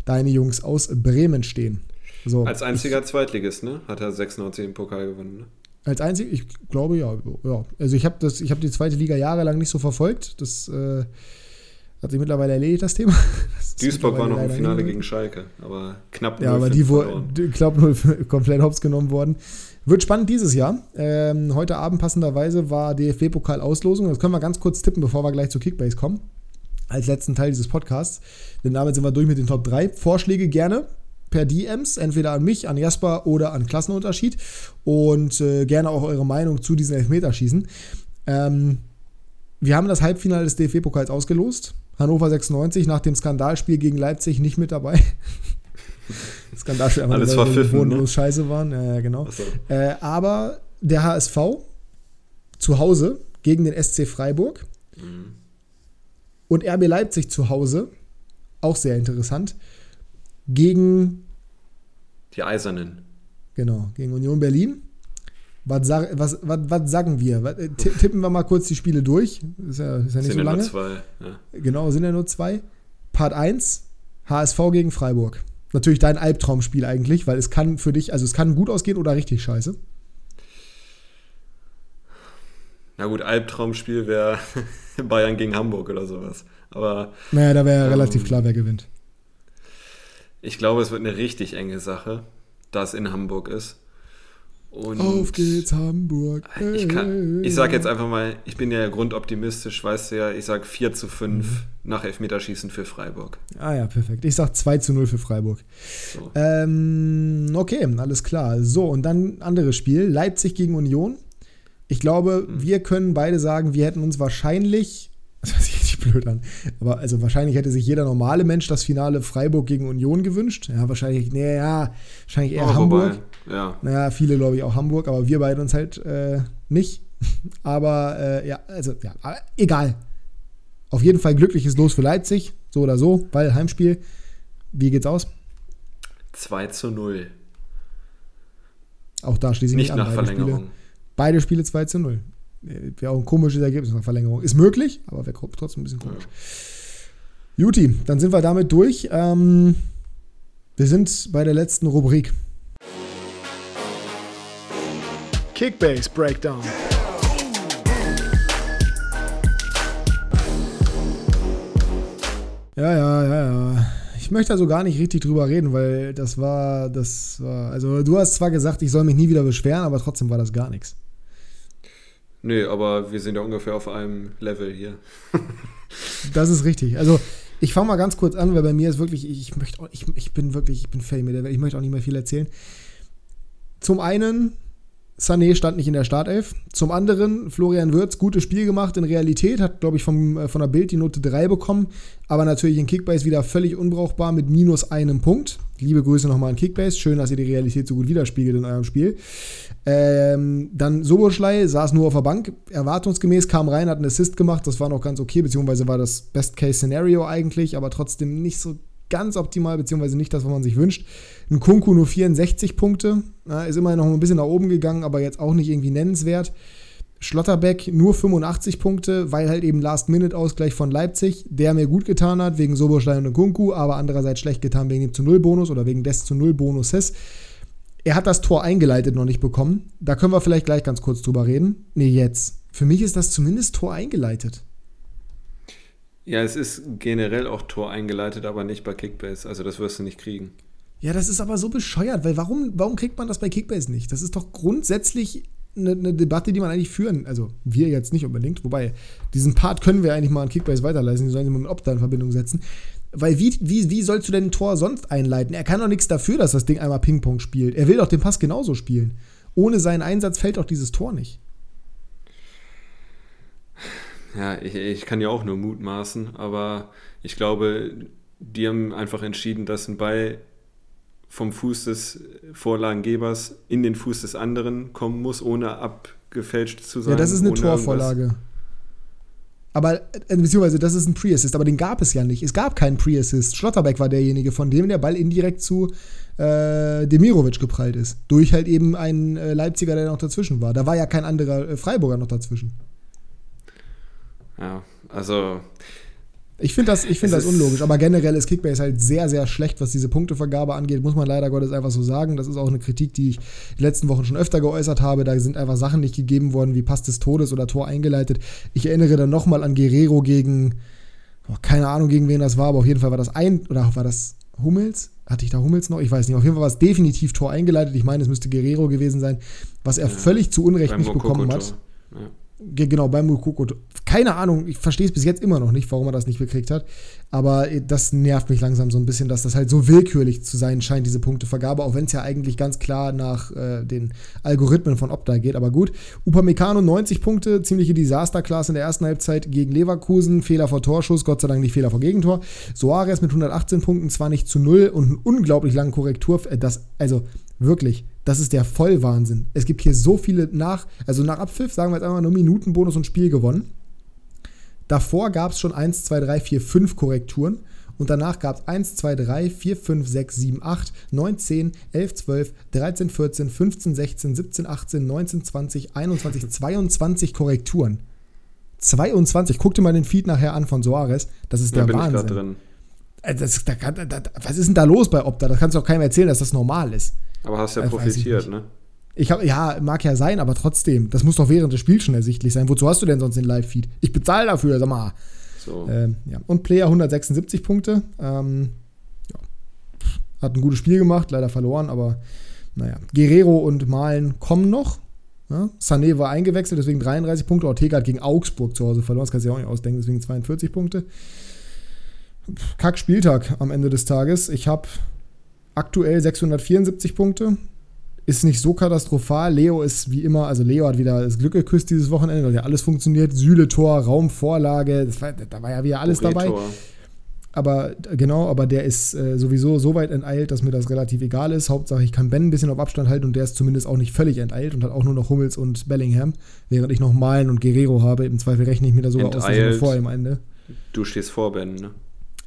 deine Jungs aus Bremen stehen. So, Als einziger ich, Zweitligist, ne? Hat er 96 den Pokal gewonnen, ne? Als einzig, ich glaube ja. ja. Also ich habe habe die zweite Liga jahrelang nicht so verfolgt. Das äh, hat sich mittlerweile erledigt, das Thema. Das Duisburg war noch im Finale gegen Schalke, aber knapp Ja, aber die wurde knapp null komplett hops genommen worden. Wird spannend dieses Jahr. Ähm, heute Abend passenderweise war DFB-Pokal-Auslosung. Das können wir ganz kurz tippen, bevor wir gleich zu Kickbase kommen. Als letzten Teil dieses Podcasts. Denn damit sind wir durch mit den Top 3. Vorschläge gerne per DMs, entweder an mich, an Jasper oder an Klassenunterschied. Und äh, gerne auch eure Meinung zu diesen Elfmeterschießen. Ähm, wir haben das Halbfinale des DFB-Pokals ausgelost. Hannover 96 nach dem Skandalspiel gegen Leipzig nicht mit dabei. Skandalspiel einfach, Alles weil die bodenlos ne? scheiße waren. Ja, genau. So. Äh, aber der HSV zu Hause gegen den SC Freiburg mhm. und RB Leipzig zu Hause, auch sehr interessant, gegen die Eisernen. Genau, gegen Union Berlin. Was, was, was, was sagen wir? Was, äh, tippen wir mal kurz die Spiele durch. Ist ja, ist ja nicht sind so lange. Nur zwei, ja. Genau, sind ja nur zwei. Part 1, HSV gegen Freiburg. Natürlich dein Albtraumspiel eigentlich, weil es kann für dich, also es kann gut ausgehen oder richtig scheiße. Na gut, Albtraumspiel wäre Bayern gegen Hamburg oder sowas. Aber. Naja, da wäre ja ähm, relativ klar, wer gewinnt. Ich glaube, es wird eine richtig enge Sache, da es in Hamburg ist. Und Auf geht's, Hamburg. Hey. Ich, kann, ich sag jetzt einfach mal, ich bin ja grundoptimistisch, weißt du ja, ich sag 4 zu 5 mhm. nach Elfmeterschießen für Freiburg. Ah ja, perfekt. Ich sag 2 zu 0 für Freiburg. So. Ähm, okay, alles klar. So, und dann anderes Spiel. Leipzig gegen Union. Ich glaube, mhm. wir können beide sagen, wir hätten uns wahrscheinlich das hört sich richtig blöd an. Aber also wahrscheinlich hätte sich jeder normale Mensch das Finale Freiburg gegen Union gewünscht. Ja, wahrscheinlich, nee, ja, wahrscheinlich eher oh, Hamburg. Ja. Naja, viele glaube ich auch Hamburg, aber wir beide uns halt äh, nicht. Aber äh, ja, also ja, egal. Auf jeden Fall glückliches Los für Leipzig, so oder so, weil Heimspiel. Wie geht's aus? 2 zu 0. Auch da schließe ich nicht an. Nach Verlängerung. Spiele, beide Spiele 2 zu 0. Wäre auch ein komisches Ergebnis nach Verlängerung. Ist möglich, aber wäre trotzdem ein bisschen komisch. Ja. Juti, dann sind wir damit durch. Ähm, wir sind bei der letzten Rubrik. Kickbase Breakdown. Ja, ja, ja, ja. Ich möchte also gar nicht richtig drüber reden, weil das war, das war, also du hast zwar gesagt, ich soll mich nie wieder beschweren, aber trotzdem war das gar nichts. Nee, aber wir sind ja ungefähr auf einem Level hier. das ist richtig. Also, ich fange mal ganz kurz an, weil bei mir ist wirklich, ich möchte, ich, ich bin wirklich, ich bin Fame, ich möchte auch nicht mehr viel erzählen. Zum einen Sané stand nicht in der Startelf. Zum anderen, Florian Würz, gutes Spiel gemacht in Realität, hat, glaube ich, vom, äh, von der Bild die Note 3 bekommen, aber natürlich in Kickbase wieder völlig unbrauchbar mit minus einem Punkt. Liebe Grüße nochmal an Kickbase, schön, dass ihr die Realität so gut widerspiegelt in eurem Spiel. Ähm, dann Soboschlei saß nur auf der Bank, erwartungsgemäß kam rein, hat einen Assist gemacht, das war noch ganz okay, beziehungsweise war das Best-Case-Szenario eigentlich, aber trotzdem nicht so ganz optimal, beziehungsweise nicht das, was man sich wünscht. Ein Kunku nur 64 Punkte, ist immerhin noch ein bisschen nach oben gegangen, aber jetzt auch nicht irgendwie nennenswert. Schlotterbeck nur 85 Punkte, weil halt eben Last-Minute-Ausgleich von Leipzig, der mir gut getan hat, wegen Soboschlein und Kunku, aber andererseits schlecht getan wegen dem zu Null Bonus oder wegen des zu Null Bonuses. Er hat das Tor eingeleitet noch nicht bekommen. Da können wir vielleicht gleich ganz kurz drüber reden. Nee, jetzt. Für mich ist das zumindest Tor eingeleitet. Ja, es ist generell auch Tor eingeleitet, aber nicht bei Kickbase. Also das wirst du nicht kriegen. Ja, das ist aber so bescheuert, weil warum, warum kriegt man das bei Kickbase nicht? Das ist doch grundsätzlich eine, eine, Debatte, die man eigentlich führen, also wir jetzt nicht unbedingt, wobei diesen Part können wir eigentlich mal an Kickbase weiterleiten, die sollen sich mal mit Opta in Verbindung setzen. Weil wie, wie, wie sollst du denn ein Tor sonst einleiten? Er kann doch nichts dafür, dass das Ding einmal Ping-Pong spielt. Er will doch den Pass genauso spielen. Ohne seinen Einsatz fällt doch dieses Tor nicht. Ja, ich, ich kann ja auch nur mutmaßen, aber ich glaube, die haben einfach entschieden, dass ein Ball vom Fuß des Vorlagengebers in den Fuß des anderen kommen muss, ohne abgefälscht zu sein. Ja, das ist eine Torvorlage. Irgendwas. Aber, äh, beziehungsweise, das ist ein Pre-Assist, aber den gab es ja nicht. Es gab keinen Pre-Assist. Schlotterbeck war derjenige, von dem der Ball indirekt zu äh, Demirovic geprallt ist. Durch halt eben einen äh, Leipziger, der noch dazwischen war. Da war ja kein anderer äh, Freiburger noch dazwischen. Ja, also ich finde das, find das unlogisch, aber generell ist Kickbase halt sehr, sehr schlecht, was diese Punktevergabe angeht, muss man leider Gottes einfach so sagen. Das ist auch eine Kritik, die ich die letzten Wochen schon öfter geäußert habe. Da sind einfach Sachen nicht gegeben worden, wie Pass des Todes oder Tor eingeleitet. Ich erinnere dann nochmal an Guerrero gegen, oh, keine Ahnung, gegen wen das war, aber auf jeden Fall war das ein, oder war das Hummels? Hatte ich da Hummels noch? Ich weiß nicht. Auf jeden Fall war es definitiv Tor eingeleitet. Ich meine, es müsste Guerrero gewesen sein, was er ja, völlig zu Unrecht nicht bekommen hat. Ja. Genau, beim Mukoko. Keine Ahnung, ich verstehe es bis jetzt immer noch nicht, warum er das nicht gekriegt hat. Aber das nervt mich langsam so ein bisschen, dass das halt so willkürlich zu sein scheint, diese Punktevergabe, auch wenn es ja eigentlich ganz klar nach äh, den Algorithmen von Opta geht. Aber gut, Upamecano 90 Punkte, ziemliche Desasterklasse in der ersten Halbzeit gegen Leverkusen, Fehler vor Torschuss, Gott sei Dank nicht Fehler vor Gegentor. Soares mit 118 Punkten, zwar nicht zu null und einen unglaublich langen Korrektur. Äh, das, also wirklich, das ist der Vollwahnsinn. Es gibt hier so viele nach, also nach Abpfiff, sagen wir jetzt einmal nur Minutenbonus und Spiel gewonnen. Davor gab es schon 1, 2, 3, 4, 5 Korrekturen. Und danach gab es 1, 2, 3, 4, 5, 6, 7, 8, 9, 10, 11, 12, 13, 14, 15, 16, 17, 18, 19, 20, 21, 22 Korrekturen. 22. Guck dir mal den Feed nachher an von Soares. Das ist der ja, Wahnsinn. Äh, das, da da, was ist denn da los bei Opta? Das kannst du auch keinem erzählen, dass das normal ist. Aber hast ja äh, profitiert, ne? Ich hab, ja, mag ja sein, aber trotzdem, das muss doch während des Spiels schon ersichtlich sein. Wozu hast du denn sonst den Live-Feed? Ich bezahle dafür, sag mal. So. Ähm, ja. Und Player 176 Punkte. Ähm, ja. Hat ein gutes Spiel gemacht, leider verloren, aber naja. Guerrero und Malen kommen noch. Ja. Sané war eingewechselt, deswegen 33 Punkte. Ortega hat gegen Augsburg zu Hause verloren, das kannst du dir auch nicht ausdenken, deswegen 42 Punkte. Kack Spieltag am Ende des Tages. Ich habe aktuell 674 Punkte. Ist nicht so katastrophal. Leo ist wie immer, also Leo hat wieder das Glück geküsst dieses Wochenende, weil ja alles funktioniert. Sühle Tor, Raumvorlage, war, da war ja wieder alles dabei. Aber genau, aber der ist äh, sowieso so weit enteilt, dass mir das relativ egal ist. Hauptsache, ich kann Ben ein bisschen auf Abstand halten und der ist zumindest auch nicht völlig enteilt und hat auch nur noch Hummels und Bellingham, während ich noch Malen und Guerrero habe. Im Zweifel rechne ich mir da sogar enteilt. aus, vor ihm Ende. Du stehst vor Ben, ne?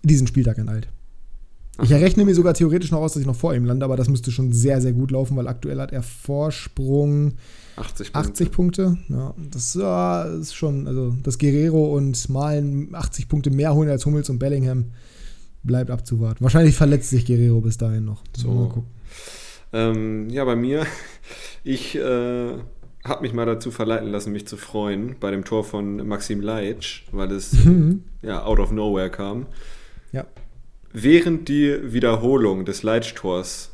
Diesen Spieltag enteilt. Ich errechne mir sogar theoretisch noch aus, dass ich noch vor ihm lande, aber das müsste schon sehr, sehr gut laufen, weil aktuell hat er Vorsprung 80 Punkte. 80 Punkte. Ja, das ja, ist schon, also das Guerrero und Malen 80 Punkte mehr holen als Hummels und Bellingham bleibt abzuwarten. Wahrscheinlich verletzt sich Guerrero bis dahin noch. So. Mal gucken. Ähm, ja, bei mir, ich äh, habe mich mal dazu verleiten lassen, mich zu freuen bei dem Tor von Maxim Leitsch, weil es mhm. ja out of nowhere kam. Ja. Während die Wiederholung des Leitstors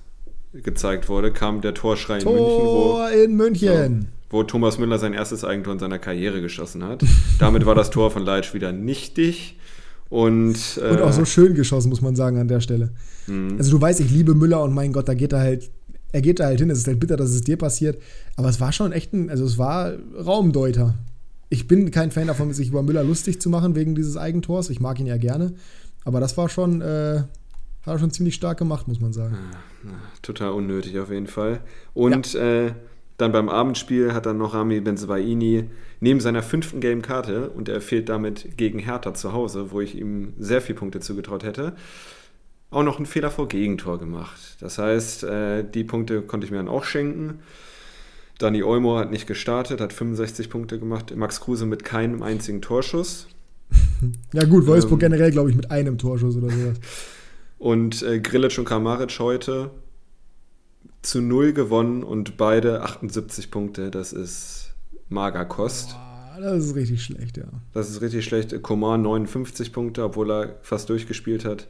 gezeigt wurde, kam der Torschrei in München, wo, in München. So, wo Thomas Müller sein erstes Eigentor in seiner Karriere geschossen hat. Damit war das Tor von Leitsch wieder nichtig. Und, äh, und auch so schön geschossen, muss man sagen, an der Stelle. Mh. Also du weißt, ich liebe Müller und mein Gott, da geht er halt, er geht da halt hin. Es ist halt bitter, dass es dir passiert. Aber es war schon echt ein, also es war Raumdeuter. Ich bin kein Fan davon, sich über Müller lustig zu machen wegen dieses Eigentors. Ich mag ihn ja gerne. Aber das war schon, äh, hat er schon ziemlich stark gemacht, muss man sagen. Ja, total unnötig auf jeden Fall. Und ja. äh, dann beim Abendspiel hat dann noch Rami Benzebaini neben seiner fünften gelben Karte und er fehlt damit gegen Hertha zu Hause, wo ich ihm sehr viele Punkte zugetraut hätte, auch noch einen Fehler vor Gegentor gemacht. Das heißt, äh, die Punkte konnte ich mir dann auch schenken. Dani Olmo hat nicht gestartet, hat 65 Punkte gemacht. Max Kruse mit keinem einzigen Torschuss ja, gut, Wolfsburg ähm, generell, glaube ich, mit einem Torschuss oder sowas. Und äh, Grilic und Kramaric heute zu null gewonnen und beide 78 Punkte. Das ist Magerkost. Boah, das ist richtig schlecht, ja. Das ist richtig schlecht. Komar 59 Punkte, obwohl er fast durchgespielt hat.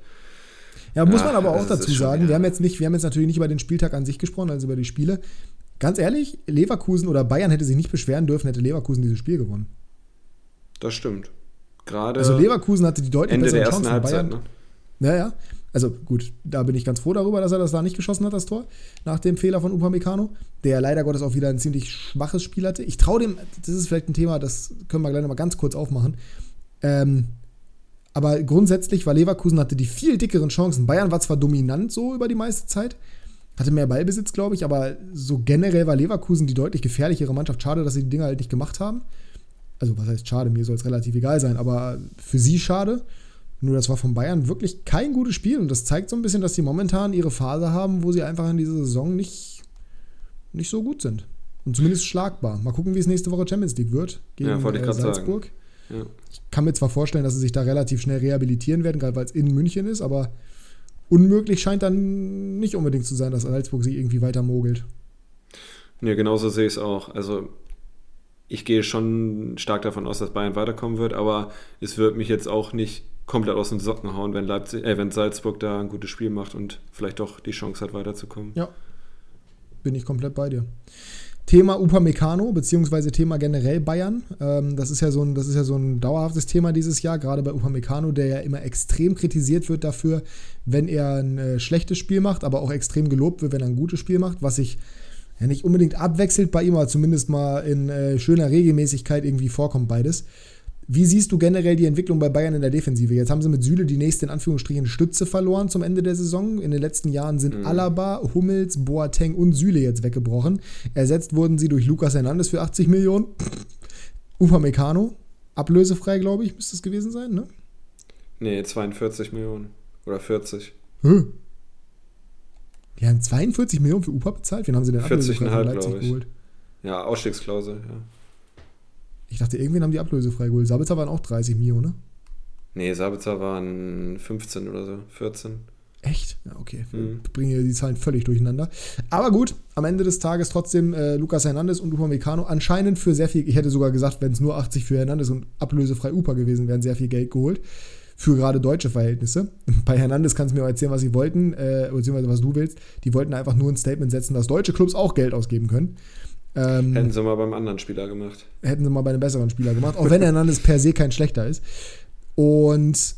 Ja, muss man aber auch dazu sagen, schon, wir haben jetzt nicht, wir haben jetzt natürlich nicht über den Spieltag an sich gesprochen, also über die Spiele. Ganz ehrlich, Leverkusen oder Bayern hätte sich nicht beschweren dürfen, hätte Leverkusen dieses Spiel gewonnen. Das stimmt. Gerade also Leverkusen hatte die deutlich Ende der ersten Halbzeit, ne? Naja, also gut, da bin ich ganz froh darüber, dass er das da nicht geschossen hat, das Tor, nach dem Fehler von Upamecano, der leider Gottes auch wieder ein ziemlich schwaches Spiel hatte. Ich traue dem, das ist vielleicht ein Thema, das können wir gleich nochmal ganz kurz aufmachen. Ähm, aber grundsätzlich war Leverkusen hatte die viel dickeren Chancen. Bayern war zwar dominant so über die meiste Zeit, hatte mehr Ballbesitz, glaube ich, aber so generell war Leverkusen die deutlich gefährlichere Mannschaft. Schade, dass sie die Dinger halt nicht gemacht haben. Also, was heißt schade? Mir soll es relativ egal sein, aber für sie schade. Nur das war von Bayern wirklich kein gutes Spiel und das zeigt so ein bisschen, dass sie momentan ihre Phase haben, wo sie einfach in dieser Saison nicht, nicht so gut sind. Und zumindest schlagbar. Mal gucken, wie es nächste Woche Champions League wird gegen ja, äh, Salzburg. Ja. Ich kann mir zwar vorstellen, dass sie sich da relativ schnell rehabilitieren werden, gerade weil es in München ist, aber unmöglich scheint dann nicht unbedingt zu sein, dass Salzburg sich irgendwie weiter mogelt. Ja, genauso sehe ich es auch. Also ich gehe schon stark davon aus, dass Bayern weiterkommen wird, aber es wird mich jetzt auch nicht komplett aus den Socken hauen, wenn, Leipzig, äh, wenn Salzburg da ein gutes Spiel macht und vielleicht doch die Chance hat, weiterzukommen. Ja, bin ich komplett bei dir. Thema Upamecano, beziehungsweise Thema generell Bayern. Ähm, das, ist ja so ein, das ist ja so ein dauerhaftes Thema dieses Jahr, gerade bei Upamecano, der ja immer extrem kritisiert wird dafür, wenn er ein äh, schlechtes Spiel macht, aber auch extrem gelobt wird, wenn er ein gutes Spiel macht, was ich ja nicht unbedingt abwechselt bei ihm, aber zumindest mal in äh, schöner Regelmäßigkeit irgendwie vorkommt beides. Wie siehst du generell die Entwicklung bei Bayern in der Defensive? Jetzt haben sie mit Süle die nächste in Anführungsstrichen Stütze verloren zum Ende der Saison. In den letzten Jahren sind mhm. Alaba, Hummels, Boateng und Süle jetzt weggebrochen. Ersetzt wurden sie durch Lucas Hernandez für 80 Millionen. Upamecano, ablösefrei, glaube ich, müsste es gewesen sein, ne? Nee, 42 Millionen. Oder 40. Hä? Die haben 42 Millionen für Upa bezahlt? Wen haben sie denn 40,5 glaube ich. Geholt? Ja, Ausstiegsklausel, ja. Ich dachte, irgendwen haben die ablösefrei geholt. Sabitzer waren auch 30 Millionen, ne? Nee, Sabitzer waren 15 oder so, 14. Echt? Ja, okay. Mhm. Bringe die Zahlen völlig durcheinander. Aber gut, am Ende des Tages trotzdem äh, Lukas Hernandez und Upamecano anscheinend für sehr viel, ich hätte sogar gesagt, wenn es nur 80 für Hernandez und ablösefrei Upa gewesen wären, sehr viel Geld geholt für gerade deutsche Verhältnisse. Bei Hernandez kannst du mir auch erzählen, was sie wollten, äh, beziehungsweise was du willst. Die wollten einfach nur ein Statement setzen, dass deutsche Clubs auch Geld ausgeben können. Ähm, hätten sie mal beim anderen Spieler gemacht. Hätten sie mal bei einem besseren Spieler gemacht, auch wenn Hernandez per se kein schlechter ist. Und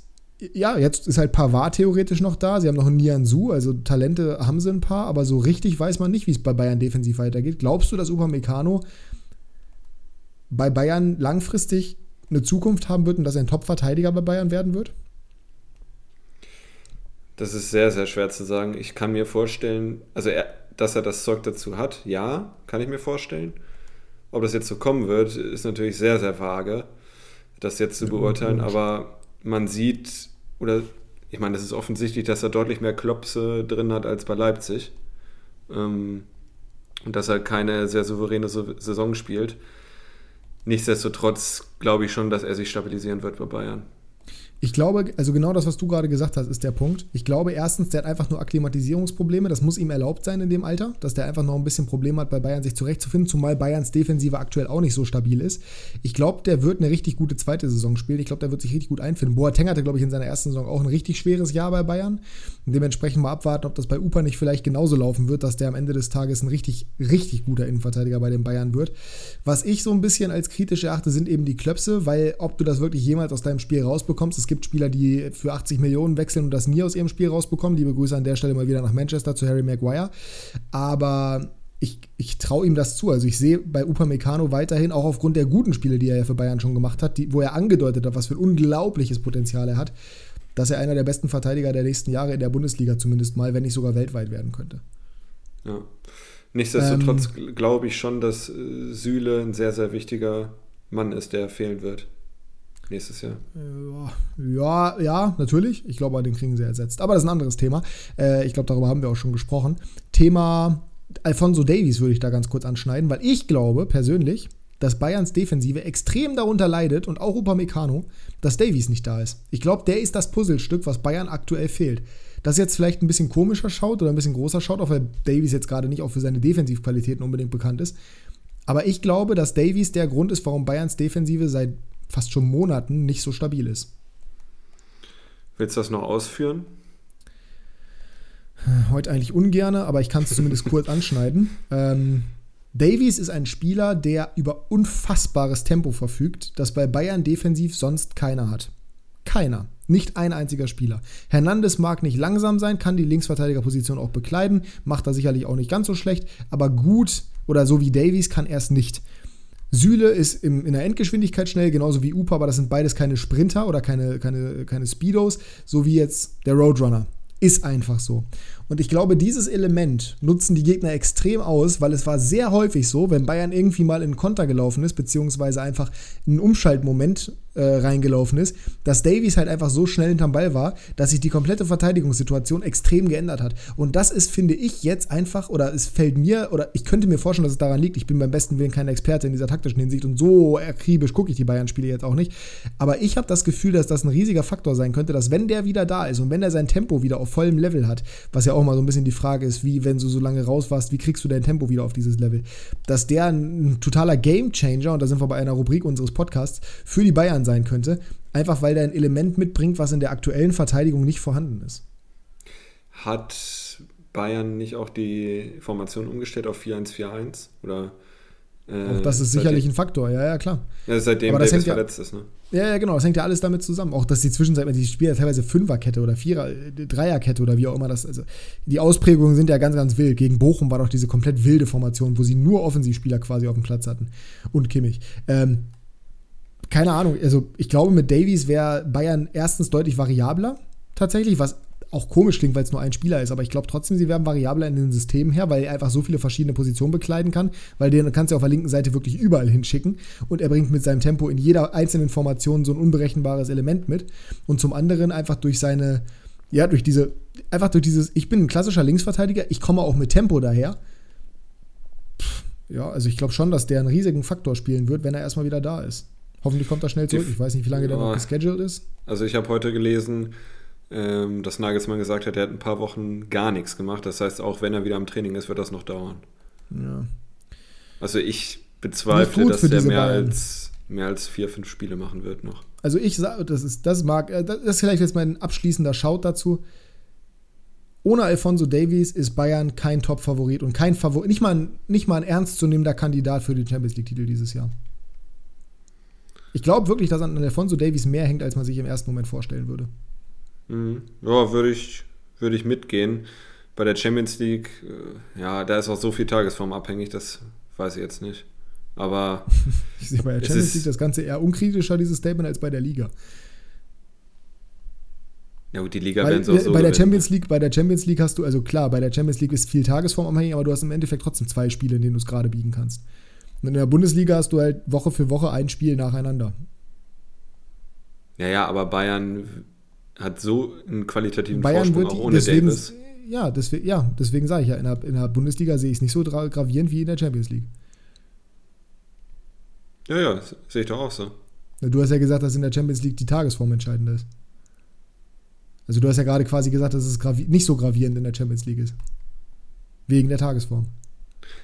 ja, jetzt ist halt Pavard theoretisch noch da. Sie haben noch einen Nian Su, also Talente haben sie ein paar, aber so richtig weiß man nicht, wie es bei Bayern defensiv weitergeht. Glaubst du, dass Upamecano bei Bayern langfristig eine Zukunft haben wird und dass er ein Top-Verteidiger bei Bayern werden wird? Das ist sehr, sehr schwer zu sagen. Ich kann mir vorstellen, also er, dass er das Zeug dazu hat, ja, kann ich mir vorstellen. Ob das jetzt so kommen wird, ist natürlich sehr, sehr vage, das jetzt zu beurteilen. Aber man sieht, oder ich meine, es ist offensichtlich, dass er deutlich mehr Klopse drin hat als bei Leipzig. Ähm, und dass er keine sehr souveräne Saison spielt. Nichtsdestotrotz glaube ich schon, dass er sich stabilisieren wird bei Bayern. Ich glaube, also genau das, was du gerade gesagt hast, ist der Punkt. Ich glaube erstens, der hat einfach nur Akklimatisierungsprobleme. Das muss ihm erlaubt sein in dem Alter, dass der einfach noch ein bisschen Probleme hat, bei Bayern sich zurechtzufinden, zumal Bayerns Defensive aktuell auch nicht so stabil ist. Ich glaube, der wird eine richtig gute zweite Saison spielen. Ich glaube, der wird sich richtig gut einfinden. Boateng hatte, glaube ich, in seiner ersten Saison auch ein richtig schweres Jahr bei Bayern. Und dementsprechend mal abwarten, ob das bei Upa nicht vielleicht genauso laufen wird, dass der am Ende des Tages ein richtig, richtig guter Innenverteidiger bei den Bayern wird. Was ich so ein bisschen als kritisch erachte, sind eben die Klöpse, weil ob du das wirklich jemals aus deinem Spiel rausbekommst, es gibt Spieler, die für 80 Millionen wechseln und das nie aus ihrem Spiel rausbekommen. Liebe Grüße an der Stelle mal wieder nach Manchester zu Harry Maguire. Aber ich, ich traue ihm das zu. Also ich sehe bei Upamecano weiterhin, auch aufgrund der guten Spiele, die er ja für Bayern schon gemacht hat, die, wo er angedeutet hat, was für ein unglaubliches Potenzial er hat, dass er einer der besten Verteidiger der nächsten Jahre in der Bundesliga zumindest mal, wenn nicht sogar weltweit werden könnte. Ja. Nichtsdestotrotz ähm, glaube ich schon, dass äh, Süle ein sehr, sehr wichtiger Mann ist, der fehlen wird nächstes Jahr. Ja, ja, natürlich. Ich glaube, den kriegen sie ersetzt. Aber das ist ein anderes Thema. Äh, ich glaube, darüber haben wir auch schon gesprochen. Thema Alfonso Davies würde ich da ganz kurz anschneiden, weil ich glaube persönlich, dass Bayerns Defensive extrem darunter leidet und auch Upamecano, dass Davies nicht da ist. Ich glaube, der ist das Puzzlestück, was Bayern aktuell fehlt. Das jetzt vielleicht ein bisschen komischer schaut oder ein bisschen großer schaut, auch weil Davies jetzt gerade nicht auch für seine Defensivqualitäten unbedingt bekannt ist. Aber ich glaube, dass Davies der Grund ist, warum Bayerns Defensive seit fast schon Monaten nicht so stabil ist. Willst du das noch ausführen? Heute eigentlich ungerne, aber ich kann es zumindest kurz anschneiden. Ähm, Davies ist ein Spieler, der über unfassbares Tempo verfügt, das bei Bayern defensiv sonst keiner hat. Keiner. Nicht ein einziger Spieler. Hernandez mag nicht langsam sein, kann die Linksverteidigerposition auch bekleiden, macht da sicherlich auch nicht ganz so schlecht, aber gut oder so wie Davies kann er es nicht. Süle ist im, in der Endgeschwindigkeit schnell, genauso wie Upa, aber das sind beides keine Sprinter oder keine, keine, keine Speedos, so wie jetzt der Roadrunner. Ist einfach so. Und ich glaube, dieses Element nutzen die Gegner extrem aus, weil es war sehr häufig so, wenn Bayern irgendwie mal in Konter gelaufen ist, beziehungsweise einfach einen Umschaltmoment äh, reingelaufen ist, dass Davies halt einfach so schnell hinterm Ball war, dass sich die komplette Verteidigungssituation extrem geändert hat. Und das ist, finde ich, jetzt einfach, oder es fällt mir, oder ich könnte mir vorstellen, dass es daran liegt, ich bin beim besten Willen kein Experte in dieser taktischen Hinsicht und so akribisch gucke ich die Bayern-Spiele jetzt auch nicht. Aber ich habe das Gefühl, dass das ein riesiger Faktor sein könnte, dass wenn der wieder da ist und wenn er sein Tempo wieder auf vollem Level hat, was ja auch mal so ein bisschen die Frage ist, wie, wenn du so lange raus warst, wie kriegst du dein Tempo wieder auf dieses Level? Dass der ein totaler Gamechanger, und da sind wir bei einer Rubrik unseres Podcasts, für die Bayern sein könnte, einfach weil der ein Element mitbringt, was in der aktuellen Verteidigung nicht vorhanden ist. Hat Bayern nicht auch die Formation umgestellt auf 4-1-4-1? Oder auch das ist sicherlich ein Faktor, ja, ja, klar. Ja, seitdem Aber das Davis ja, verletzt ist, ne? Ja, ja, genau, das hängt ja alles damit zusammen. Auch, dass die Zwischenzeit, die spielen ja teilweise Fünferkette oder Vierer, Dreierkette oder wie auch immer das, also die Ausprägungen sind ja ganz, ganz wild. Gegen Bochum war doch diese komplett wilde Formation, wo sie nur Offensivspieler quasi auf dem Platz hatten. Und Kimmich. Ähm, keine Ahnung, also ich glaube, mit Davies wäre Bayern erstens deutlich variabler, tatsächlich, was auch komisch klingt, weil es nur ein Spieler ist, aber ich glaube trotzdem, sie werden variabler in den Systemen her, weil er einfach so viele verschiedene Positionen bekleiden kann, weil den kannst du auf der linken Seite wirklich überall hinschicken und er bringt mit seinem Tempo in jeder einzelnen Formation so ein unberechenbares Element mit und zum anderen einfach durch seine, ja, durch diese, einfach durch dieses, ich bin ein klassischer Linksverteidiger, ich komme auch mit Tempo daher. ja, also ich glaube schon, dass der einen riesigen Faktor spielen wird, wenn er erstmal wieder da ist. Hoffentlich kommt er schnell zurück. Ich weiß nicht, wie lange der noch gescheduled ist. Also ich habe heute gelesen, ähm, dass Nagelsmann gesagt hat, er hat ein paar Wochen gar nichts gemacht. Das heißt, auch wenn er wieder am Training ist, wird das noch dauern. Ja. Also ich bezweifle, dass er mehr als, mehr als vier, fünf Spiele machen wird noch. Also ich sage, das ist, das mag, äh, das ist vielleicht jetzt mein abschließender Schaut dazu. Ohne Alfonso Davies ist Bayern kein Top-Favorit und kein Favorit, nicht mal, nicht mal ein ernstzunehmender Kandidat für den Champions League-Titel dieses Jahr. Ich glaube wirklich, dass an Alfonso Davies mehr hängt, als man sich im ersten Moment vorstellen würde. Mhm. Ja, würde ich, würd ich mitgehen. Bei der Champions League, äh, ja, da ist auch so viel Tagesform abhängig, das weiß ich jetzt nicht. Aber. ich sehe bei der Champions League das Ganze eher unkritischer, dieses Statement, als bei der Liga. Ja gut, die Liga werden so, so bei der Champions League, bei der Champions League hast du, also klar, bei der Champions League ist viel Tagesform abhängig, aber du hast im Endeffekt trotzdem zwei Spiele, in denen du es gerade biegen kannst. Und in der Bundesliga hast du halt Woche für Woche ein Spiel nacheinander. Ja, ja, aber Bayern hat so einen qualitativen Bayern Vorsprung wird, auch ohne deswegen, Davis. Ja, deswegen, ja, deswegen sage ich ja, in der, in der Bundesliga sehe ich es nicht so gravierend wie in der Champions League. Ja, ja, sehe ich doch auch so. Du hast ja gesagt, dass in der Champions League die Tagesform entscheidend ist. Also du hast ja gerade quasi gesagt, dass es nicht so gravierend in der Champions League ist. Wegen der Tagesform.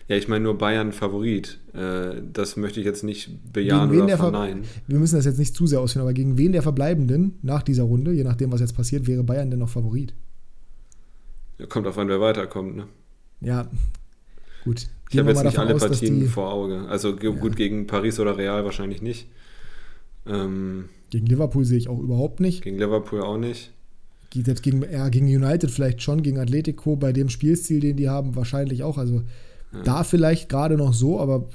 Ja, ich meine nur Bayern Favorit. Äh, das möchte ich jetzt nicht bejahen oder verneinen. Wir müssen das jetzt nicht zu sehr ausführen, aber gegen wen der Verbleibenden nach dieser Runde, je nachdem, was jetzt passiert, wäre Bayern denn noch Favorit? Ja, kommt auf an, wer weiterkommt, ne? Ja, gut. Ich habe jetzt nicht alle aus, Partien die, vor Auge. Also ja. gut, gegen Paris oder Real wahrscheinlich nicht. Ähm, gegen Liverpool sehe ich auch überhaupt nicht. Gegen Liverpool auch nicht. Selbst gegen, ja, gegen United vielleicht schon, gegen Atletico, bei dem Spielstil, den die haben, wahrscheinlich auch. Also da vielleicht gerade noch so, aber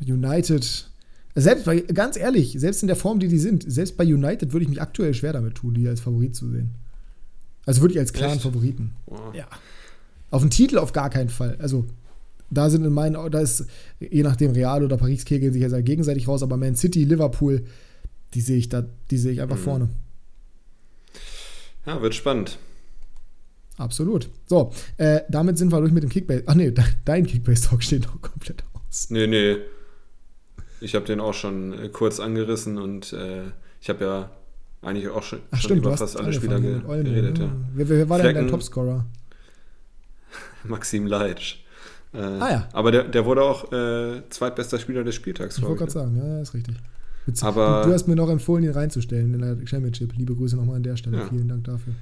United, selbst bei, ganz ehrlich, selbst in der Form, die die sind, selbst bei United würde ich mich aktuell schwer damit tun, die als Favorit zu sehen. Also wirklich als klaren Echt? Favoriten. Wow. Ja. Auf den Titel auf gar keinen Fall. Also da sind in meinen, da ist je nachdem Real oder Paris kegeln sich ja gegenseitig raus, aber Man City, Liverpool, die sehe ich da, die sehe ich einfach mhm. vorne. Ja, wird spannend. Absolut. So, äh, damit sind wir durch mit dem Kickbase. Ach nee, dein Kickbase-Talk steht noch komplett aus. Nee, nee. Ich habe den auch schon äh, kurz angerissen und äh, ich habe ja eigentlich auch schon, Ach, stimmt, über fast alle Spieler ge geredet. Ja. Wer, wer war Flecken, denn dein Topscorer? Maxim Leitsch. Äh, ah ja. Aber der, der wurde auch äh, zweitbester Spieler des Spieltags, Ich wollte gerade sagen, ja, ist richtig. Aber du hast mir noch empfohlen, ihn reinzustellen in der Championship. Liebe Grüße nochmal an der Stelle. Ja. Vielen Dank dafür.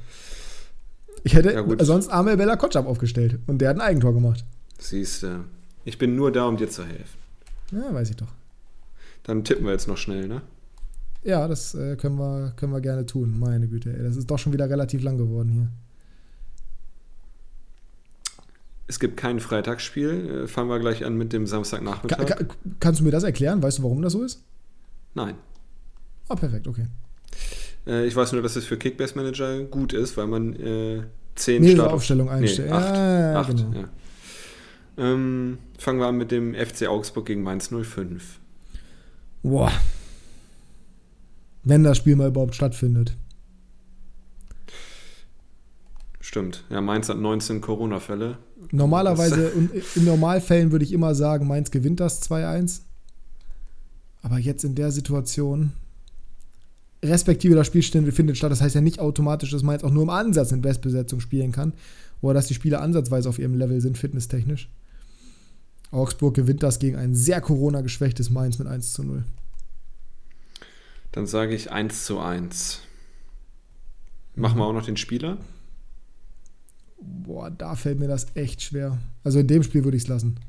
Ich hätte ja, sonst Amel Bella Kotschap aufgestellt und der hat ein Eigentor gemacht. Siehst du. Ich bin nur da, um dir zu helfen. Ja, weiß ich doch. Dann tippen wir jetzt noch schnell, ne? Ja, das äh, können, wir, können wir gerne tun. Meine Güte, ey, das ist doch schon wieder relativ lang geworden hier. Es gibt kein Freitagsspiel. Äh, fangen wir gleich an mit dem Samstagnachmittag. Ka ka kannst du mir das erklären? Weißt du, warum das so ist? Nein. Ah, perfekt, okay. Äh, ich weiß nur, dass es für Kickbase Manager gut ist, weil man äh, 10 Nee, Start Aufstellung einstellen. Nee, acht. Ja, acht, genau. ja. Ähm, fangen wir an mit dem FC Augsburg gegen Mainz 05. Boah. Wenn das Spiel mal überhaupt stattfindet. Stimmt. Ja, Mainz hat 19 Corona-Fälle. Normalerweise, und in Normalfällen würde ich immer sagen, Mainz gewinnt das 2-1. Aber jetzt in der Situation, respektive das Spiel findet statt, das heißt ja nicht automatisch, dass Mainz auch nur im Ansatz in Bestbesetzung spielen kann. Oder dass die Spieler ansatzweise auf ihrem Level sind, fitnesstechnisch. Augsburg gewinnt das gegen ein sehr Corona-geschwächtes Mainz mit 1 zu 0. Dann sage ich 1 zu 1. Machen wir auch noch den Spieler? Boah, da fällt mir das echt schwer. Also in dem Spiel würde ich es lassen.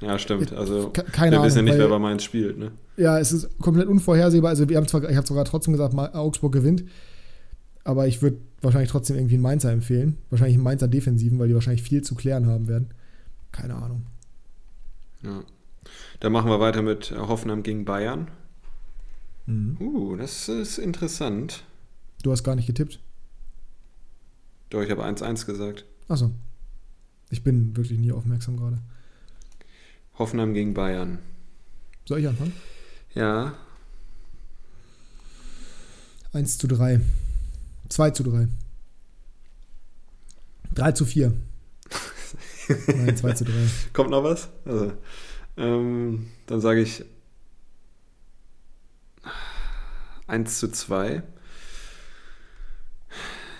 Ja, stimmt. Also Ke- keine wir wissen ja nicht, wer weil- bei Mainz spielt. Ne? Ja, es ist komplett unvorhersehbar. Also wir haben zwar, ich habe sogar trotzdem gesagt, Augsburg gewinnt, aber ich würde wahrscheinlich trotzdem irgendwie einen Mainzer empfehlen. Wahrscheinlich einen Mainzer Defensiven, weil die wahrscheinlich viel zu klären haben werden. Keine Ahnung. Ja. Dann machen wir weiter mit Hoffenheim gegen Bayern. Mhm. Uh, das ist interessant. Du hast gar nicht getippt. Doch, ich habe 1-1 gesagt. Achso. Ich bin wirklich nie aufmerksam gerade. Hoffenheim gegen Bayern. Soll ich anfangen? Ja, 1 zu 3. 2 zu 3. 3 zu 4. Nein, 2 zu 3. kommt noch was? Also, ähm, dann sage ich 1 zu 2.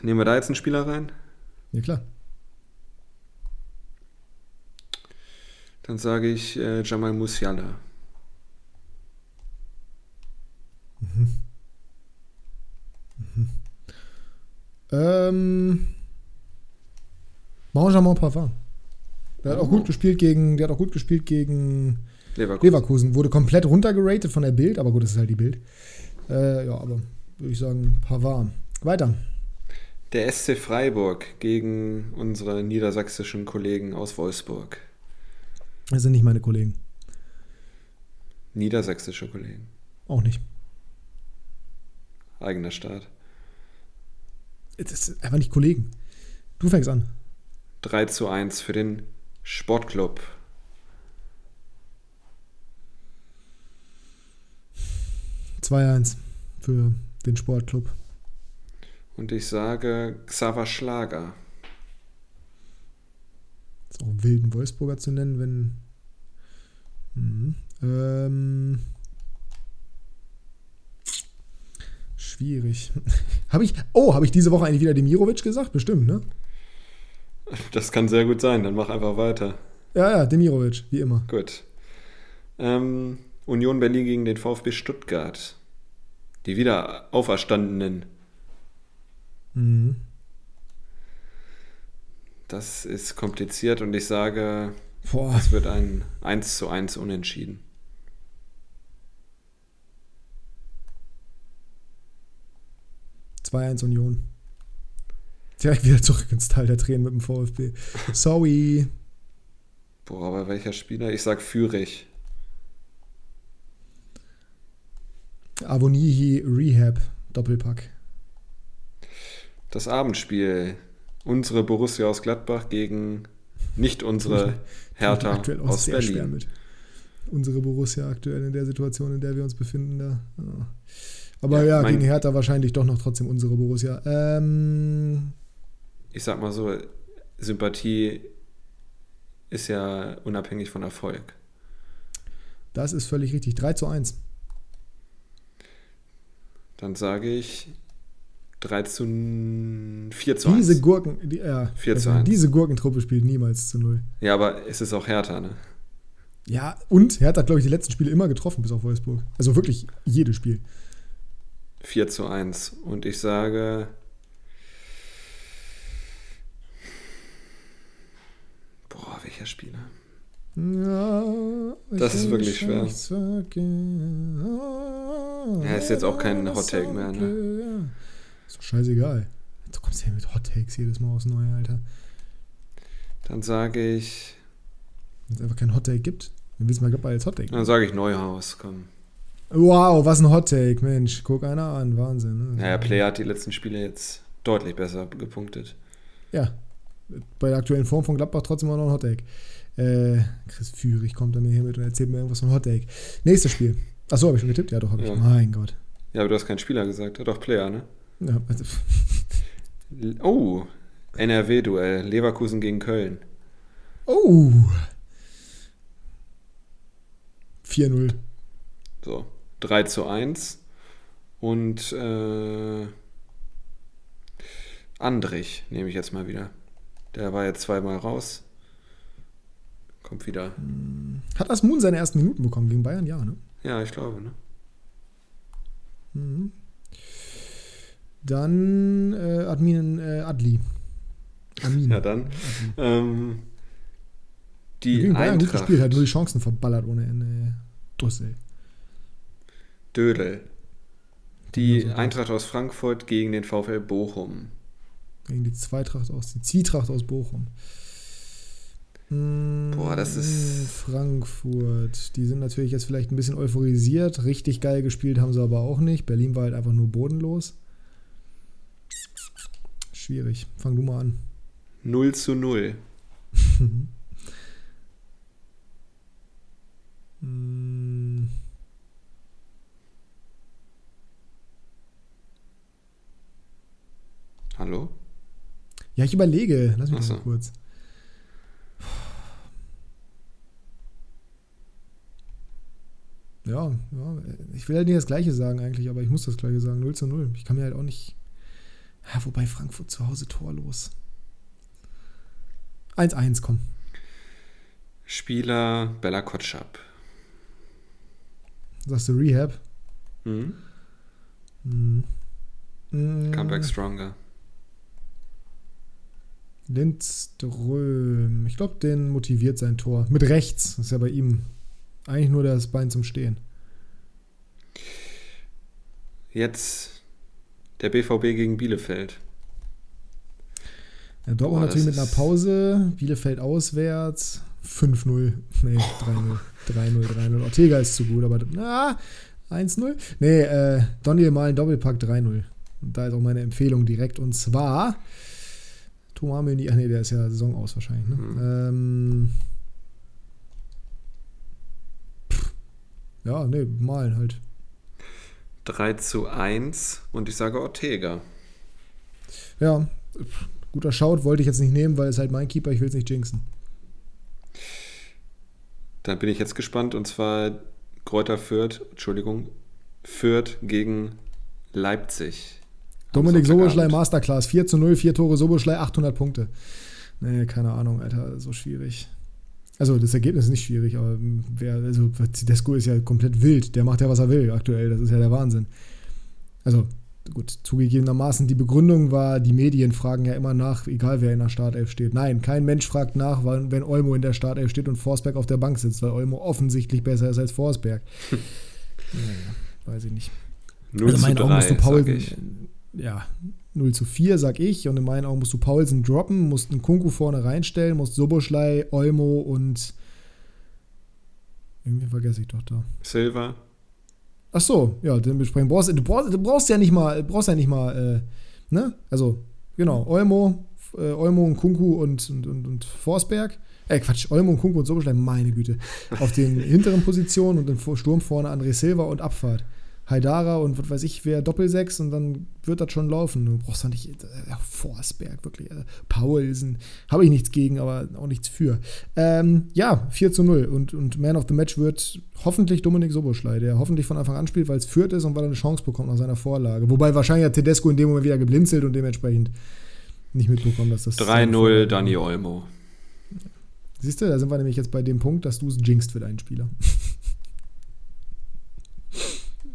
Nehmen wir da jetzt einen Spieler rein? Ja, klar. Dann sage ich äh, Jamal Musiala. Ähm. Benjamin Pavard. Der hat auch Oh. gut gespielt gegen, der hat auch gut gespielt gegen Leverkusen. Leverkusen. Wurde komplett runtergeratet von der Bild, aber gut, das ist halt die Bild. Äh, ja, aber würde ich sagen, Pavard. Weiter. Der SC Freiburg gegen unsere niedersächsischen Kollegen aus Wolfsburg. Das sind nicht meine Kollegen. Niedersächsische Kollegen. Auch nicht. Eigener Staat. Das sind einfach nicht Kollegen. Du fängst an. 3 zu 1 für den Sportclub. – 2-1 für den Sportclub. Und ich sage Xaver Schlager. Ist auch wild, einen Wolfsburger zu nennen, wenn. Mhm. Ähm, schwierig. habe ich. Oh, habe ich diese Woche eigentlich wieder Demirovic gesagt? Bestimmt, ne? Das kann sehr gut sein, dann mach einfach weiter. Ja, ja, Demirovic, wie immer. Gut. Ähm, Union Berlin gegen den VfB Stuttgart. Die wieder Auferstandenen. Mhm. Das ist kompliziert und ich sage, Boah, es wird ein 1 zu 1 unentschieden. – 2-1 Union. Direkt wieder zurück ins Tal der Tränen mit dem VfB. Sorry. Boah, aber welcher Spieler? Ich sag Fürich. Avonihi Rehab. Doppelpack. Das Abendspiel. Unsere Borussia aus Gladbach gegen nicht unsere Hertha aktuell auch aus sehr schwer Berlin. mit. Unsere Borussia aktuell in der Situation, in der wir uns befinden. Da. Ja. Aber Ja, ja, gegen Hertha wahrscheinlich doch noch trotzdem unsere Borussia. Ähm, Ich sag mal so, Sympathie ist ja unabhängig von Erfolg. das ist völlig richtig. 3 zu 1. Dann sage ich 3 zu 4 zu 1. Diese Gurken, die, ja, 4 zu also 1. diese Gurkentruppe spielt niemals zu 0. Ja, aber es ist auch Hertha, ne? Ja, und Hertha hat, glaube ich, die letzten Spiele immer getroffen, bis auf Wolfsburg. Also wirklich jedes Spiel. 4 zu 1. Und ich sage. Boah, welcher Spieler? Ja, Das ist ich wirklich schwer. Ja, ist jetzt auch kein Hot Take mehr, ne? Ist doch scheißegal. Du kommst ja mit Hot Takes jedes Mal aufs Neue, Alter. Dann sage ich. Wenn es einfach kein Hot Take gibt, dann willst du mal als Hot Take. Dann sage ich Neuhaus, komm. Wow, was ein Hot Take, Mensch. Guck einer an, Wahnsinn. Ne? Naja, Player hat die letzten Spiele jetzt deutlich besser gepunktet. Ja, bei der aktuellen Form von Gladbach trotzdem auch noch ein Hot Take. Äh, Chris Führig kommt dann hier mit und erzählt mir irgendwas von Hot Take. Nächstes Spiel. Achso, habe ich schon getippt? Ja, doch, habe ich. Mein Gott. Ja, aber du hast keinen Spieler gesagt. Doch, Player, ne? Ja. oh, NRW-Duell. Leverkusen gegen Köln. Oh. 4-0. So, 3 zu 1. Und äh, Andrich nehme ich jetzt mal wieder. Der war jetzt zweimal raus. Kommt wieder. Hat Asmun seine ersten Minuten bekommen gegen Bayern? Ja, ne? Ja, ich glaube, ne? Mhm. Dann äh, Admin äh, Adli. Amin. Ja, dann. Ähm, die gegen Bayern Eintracht. gut gespielt, hat nur die Chancen verballert ohne Ende. Dussel. Dödel. Die Eintracht aus Frankfurt gegen den VfL Bochum. Gegen die Zweitracht aus, die Zwietracht aus Bochum. Boah, das ist. Hm, Frankfurt. Die sind natürlich jetzt vielleicht ein bisschen euphorisiert. Richtig geil gespielt haben sie aber auch nicht. Berlin war halt einfach nur bodenlos. Schwierig. Fang du mal an. 0 zu 0. hm. Hallo? Ja, ich überlege. Lass mich so. mal kurz. Ja, ja, ich will halt nicht das Gleiche sagen eigentlich, aber ich muss das Gleiche sagen. 0 zu 0. Ich kann mir halt auch nicht. Ja, wobei Frankfurt zu Hause torlos. 1-1, komm. Spieler Bella Kotschap. Sagst du Rehab? Mhm. Mhm. Comeback stronger. Lindström. Ich glaube, den motiviert sein Tor. Mit rechts. Das ist ja bei ihm eigentlich nur das Bein zum Stehen. Jetzt der BVB gegen Bielefeld. Ja, Dortmund Boah, natürlich mit einer Pause. Bielefeld auswärts. 5-0. Nee, 3-0. 3-0, 3-0. Ortega ist zu gut, aber na, 1-0. Nee, äh, Daniel mal ein Doppelpack 3-0. Und da ist auch meine Empfehlung direkt. Und zwar Thomas Meunier, ach nee, der ist ja Saison aus wahrscheinlich. Ne? Mhm. Ähm, ja, nee, malen halt. 3 zu 1 und ich sage Ortega. Ja, guter Schaut, wollte ich jetzt nicht nehmen, weil es halt mein Keeper, ich will es nicht jinxen. Dann bin ich jetzt gespannt und zwar Kräuter Fürth, Entschuldigung, Fürth gegen Leipzig. Dominik Soboschlei Masterclass, 4 zu 0, 4 Tore Soboschlei, 800 Punkte. Nee, keine Ahnung, Alter, so schwierig. Also das Ergebnis ist nicht schwierig, aber wer, also Tedesco ist ja komplett wild, der macht ja, was er will aktuell, das ist ja der Wahnsinn. Also gut, zugegebenermaßen, die Begründung war, die Medien fragen ja immer nach, egal wer in der Startelf steht. Nein, kein Mensch fragt nach, wenn Olmo in der Startelf steht und Forsberg auf der Bank sitzt, weil Olmo offensichtlich besser ist als Forsberg. naja, weiß ich nicht. 0 also zu 3, musst du Paul, ja, 0 zu 4, sag ich. Und in meinen Augen musst du Paulsen droppen, musst einen Kunku vorne reinstellen, musst Soboschlei, Olmo und irgendwie vergesse ich doch da. Silva. Ach so, ja, den besprechen. Du brauchst, du brauchst, du brauchst ja nicht mal, brauchst ja nicht mal, äh, ne? Also, genau, Olmo, äh, Olmo und Kunku und, und, und, und Forsberg. Äh, Quatsch, Olmo und Kunku und Soboschlei, meine Güte. Auf den hinteren Positionen und im Sturm vorne André Silva und Abfahrt. Haidara und was weiß ich wer Doppelsechs und dann wird das schon laufen. Du brauchst doch nicht äh, Forsberg, wirklich. Äh, Paulsen, habe ich nichts gegen, aber auch nichts für. Ähm, ja, 4 zu 0 und, und Man of the Match wird hoffentlich Dominik Soboschlei, der hoffentlich von Anfang an spielt, weil es führt ist und weil er eine Chance bekommt nach seiner Vorlage. Wobei wahrscheinlich hat Tedesco in dem Moment wieder geblinzelt und dementsprechend nicht mitbekommen, dass das. 3-0 Dani Olmo. Siehst du, da sind wir nämlich jetzt bei dem Punkt, dass du es jinxst für deinen Spieler.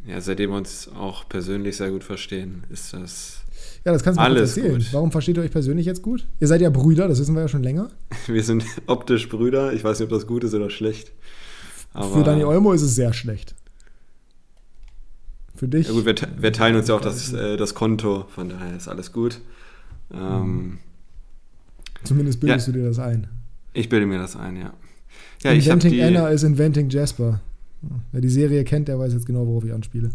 Ja, seitdem wir uns auch persönlich sehr gut verstehen, ist das. Ja, das kannst du mir alles erzählen. Gut. Warum versteht ihr euch persönlich jetzt gut? Ihr seid ja Brüder, das wissen wir ja schon länger. Wir sind optisch Brüder. Ich weiß nicht, ob das gut ist oder schlecht. Aber Für Dani Olmo ist es sehr schlecht. Für dich. Ja gut, wir, wir teilen uns ja auch das, äh, das Konto, von daher ist alles gut. Ähm, Zumindest bildest ja, du dir das ein. Ich bilde mir das ein, ja. ja Inventing Anna ist Inventing Jasper. Wer die Serie kennt, der weiß jetzt genau, worauf ich anspiele.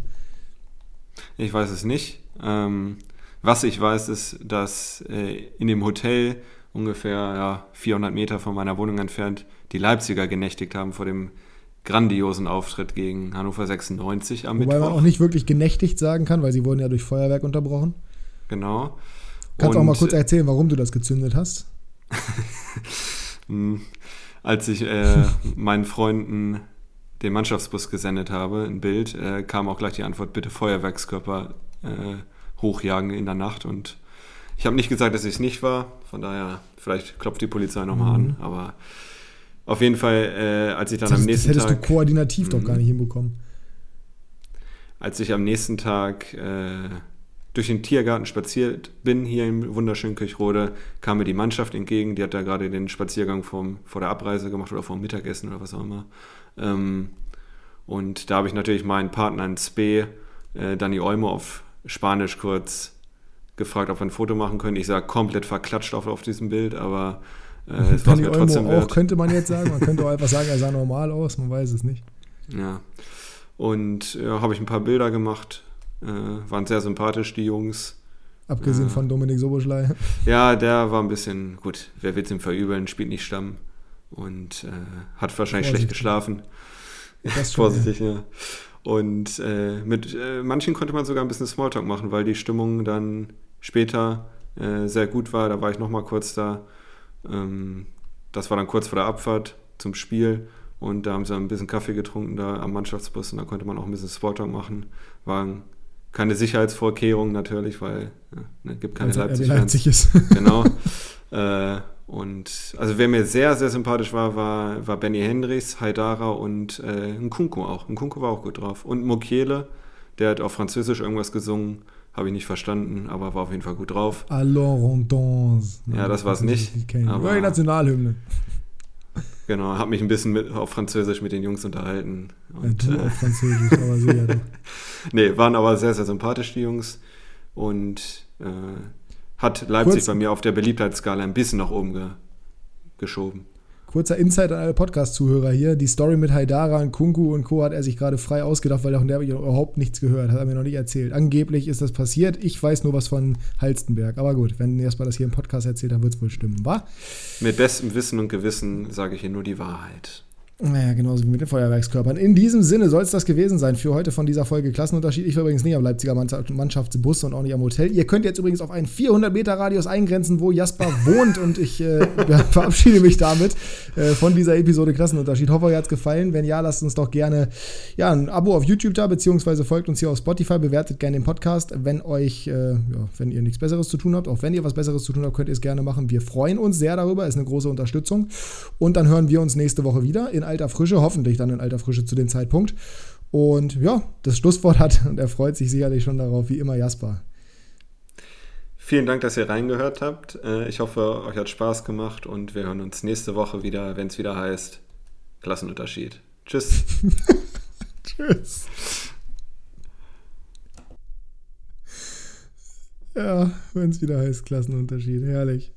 Ich weiß es nicht. Ähm, was ich weiß, ist, dass äh, in dem Hotel ungefähr ja, 400 Meter von meiner Wohnung entfernt die Leipziger genächtigt haben vor dem grandiosen Auftritt gegen Hannover 96 am Wobei Mittwoch. man auch nicht wirklich genächtigt sagen kann, weil sie wurden ja durch Feuerwerk unterbrochen. Genau. Kannst du auch mal kurz erzählen, warum du das gezündet hast? Hm, als ich äh, meinen Freunden den Mannschaftsbus gesendet habe, ein Bild, äh, kam auch gleich die Antwort, bitte Feuerwerkskörper äh, hochjagen in der Nacht. Und ich habe nicht gesagt, dass ich es nicht war. Von daher, vielleicht klopft die Polizei nochmal mhm. an. Aber auf jeden Fall, äh, als ich dann das, am nächsten Tag... Das hättest Tag, du koordinativ doch gar nicht hinbekommen. Als ich am nächsten Tag äh, durch den Tiergarten spaziert bin, hier im wunderschönen Kirchrode, kam mir die Mannschaft entgegen. Die hat da gerade den Spaziergang vom, vor der Abreise gemacht oder vor dem Mittagessen oder was auch immer. Ähm, und da habe ich natürlich meinen Partner in Spe, äh, Dani Olmo, auf Spanisch kurz gefragt, ob wir ein Foto machen können. Ich sah komplett verklatscht auf, auf diesem Bild, aber äh, es war mir trotzdem Olmo wert. auch, könnte man jetzt sagen. Man könnte auch einfach sagen, er sah normal aus, man weiß es nicht. Ja. Und ja, habe ich ein paar Bilder gemacht. Äh, waren sehr sympathisch, die Jungs. Abgesehen äh, von Dominik Soboschlei. Ja, der war ein bisschen, gut, wer will es ihm verübeln, spielt nicht Stamm und äh, hat wahrscheinlich Vorsichtig. schlecht geschlafen. Ja, Vorsichtig, ja. Und äh, mit äh, manchen konnte man sogar ein bisschen Smalltalk machen, weil die Stimmung dann später äh, sehr gut war. Da war ich nochmal kurz da. Ähm, das war dann kurz vor der Abfahrt zum Spiel. Und da haben sie ein bisschen Kaffee getrunken da am Mannschaftsbus und da konnte man auch ein bisschen Smalltalk machen. Waren keine Sicherheitsvorkehrungen natürlich, weil ja, ne, gibt keine also Leipzig, Leipzig ist. genau. und also wer mir sehr, sehr sympathisch war, war, war Benny Hendricks, Haidara und äh, Nkunku auch. Nkunku war auch gut drauf. Und Mokiele, der hat auf Französisch irgendwas gesungen, habe ich nicht verstanden, aber war auf jeden Fall gut drauf. Alors on danse. Ja, das war es nicht. Aber die Nationalhymne. Genau, habe mich ein bisschen mit, auf Französisch mit den Jungs unterhalten. Und, ja, du äh, auf Französisch, aber sicher nee, waren aber sehr, sehr sympathisch, die Jungs. Und äh, hat Leipzig Kurz, bei mir auf der Beliebtheitsskala ein bisschen nach oben ge geschoben. Kurzer Insight an alle Podcast-Zuhörer hier. Die Story mit Haidara und Kunku und Co. hat er sich gerade frei ausgedacht, weil von der habe ich überhaupt nichts gehört. Hat er mir noch nicht erzählt. Angeblich ist das passiert. Ich weiß nur was von Halstenberg. Aber gut, wenn erstmal das hier im Podcast erzählt, dann wird es wohl stimmen, wa? Mit bestem Wissen und Gewissen sage ich hier nur die Wahrheit. Naja, genauso wie mit den Feuerwerkskörpern. In diesem Sinne soll es das gewesen sein für heute von dieser Folge Klassenunterschied. Ich war übrigens nicht am Leipziger Mannschaftsbus und auch nicht am Hotel. Ihr könnt jetzt übrigens auf einen 400-Meter-Radius eingrenzen, wo Jasper wohnt und ich äh, verabschiede mich damit äh, von dieser Episode Klassenunterschied. Hoffe, euch hat es gefallen. Wenn ja, lasst uns doch gerne ja, ein Abo auf YouTube da, beziehungsweise folgt uns hier auf Spotify, bewertet gerne den Podcast. Wenn euch, äh, ja, wenn ihr nichts Besseres zu tun habt, auch wenn ihr was Besseres zu tun habt, könnt ihr es gerne machen. Wir freuen uns sehr darüber, ist eine große Unterstützung. Und dann hören wir uns nächste Woche wieder in alter Frische, hoffentlich dann in alter Frische zu dem Zeitpunkt. Und ja, das Schlusswort hat und er freut sich sicherlich schon darauf, wie immer Jasper. Vielen Dank, dass ihr reingehört habt. Äh, ich hoffe, euch hat Spaß gemacht und wir hören uns nächste Woche wieder, wenn es wieder heißt Klassenunterschied. Tschüss. Tschüss. Ja, wenn es wieder heißt Klassenunterschied. Herrlich.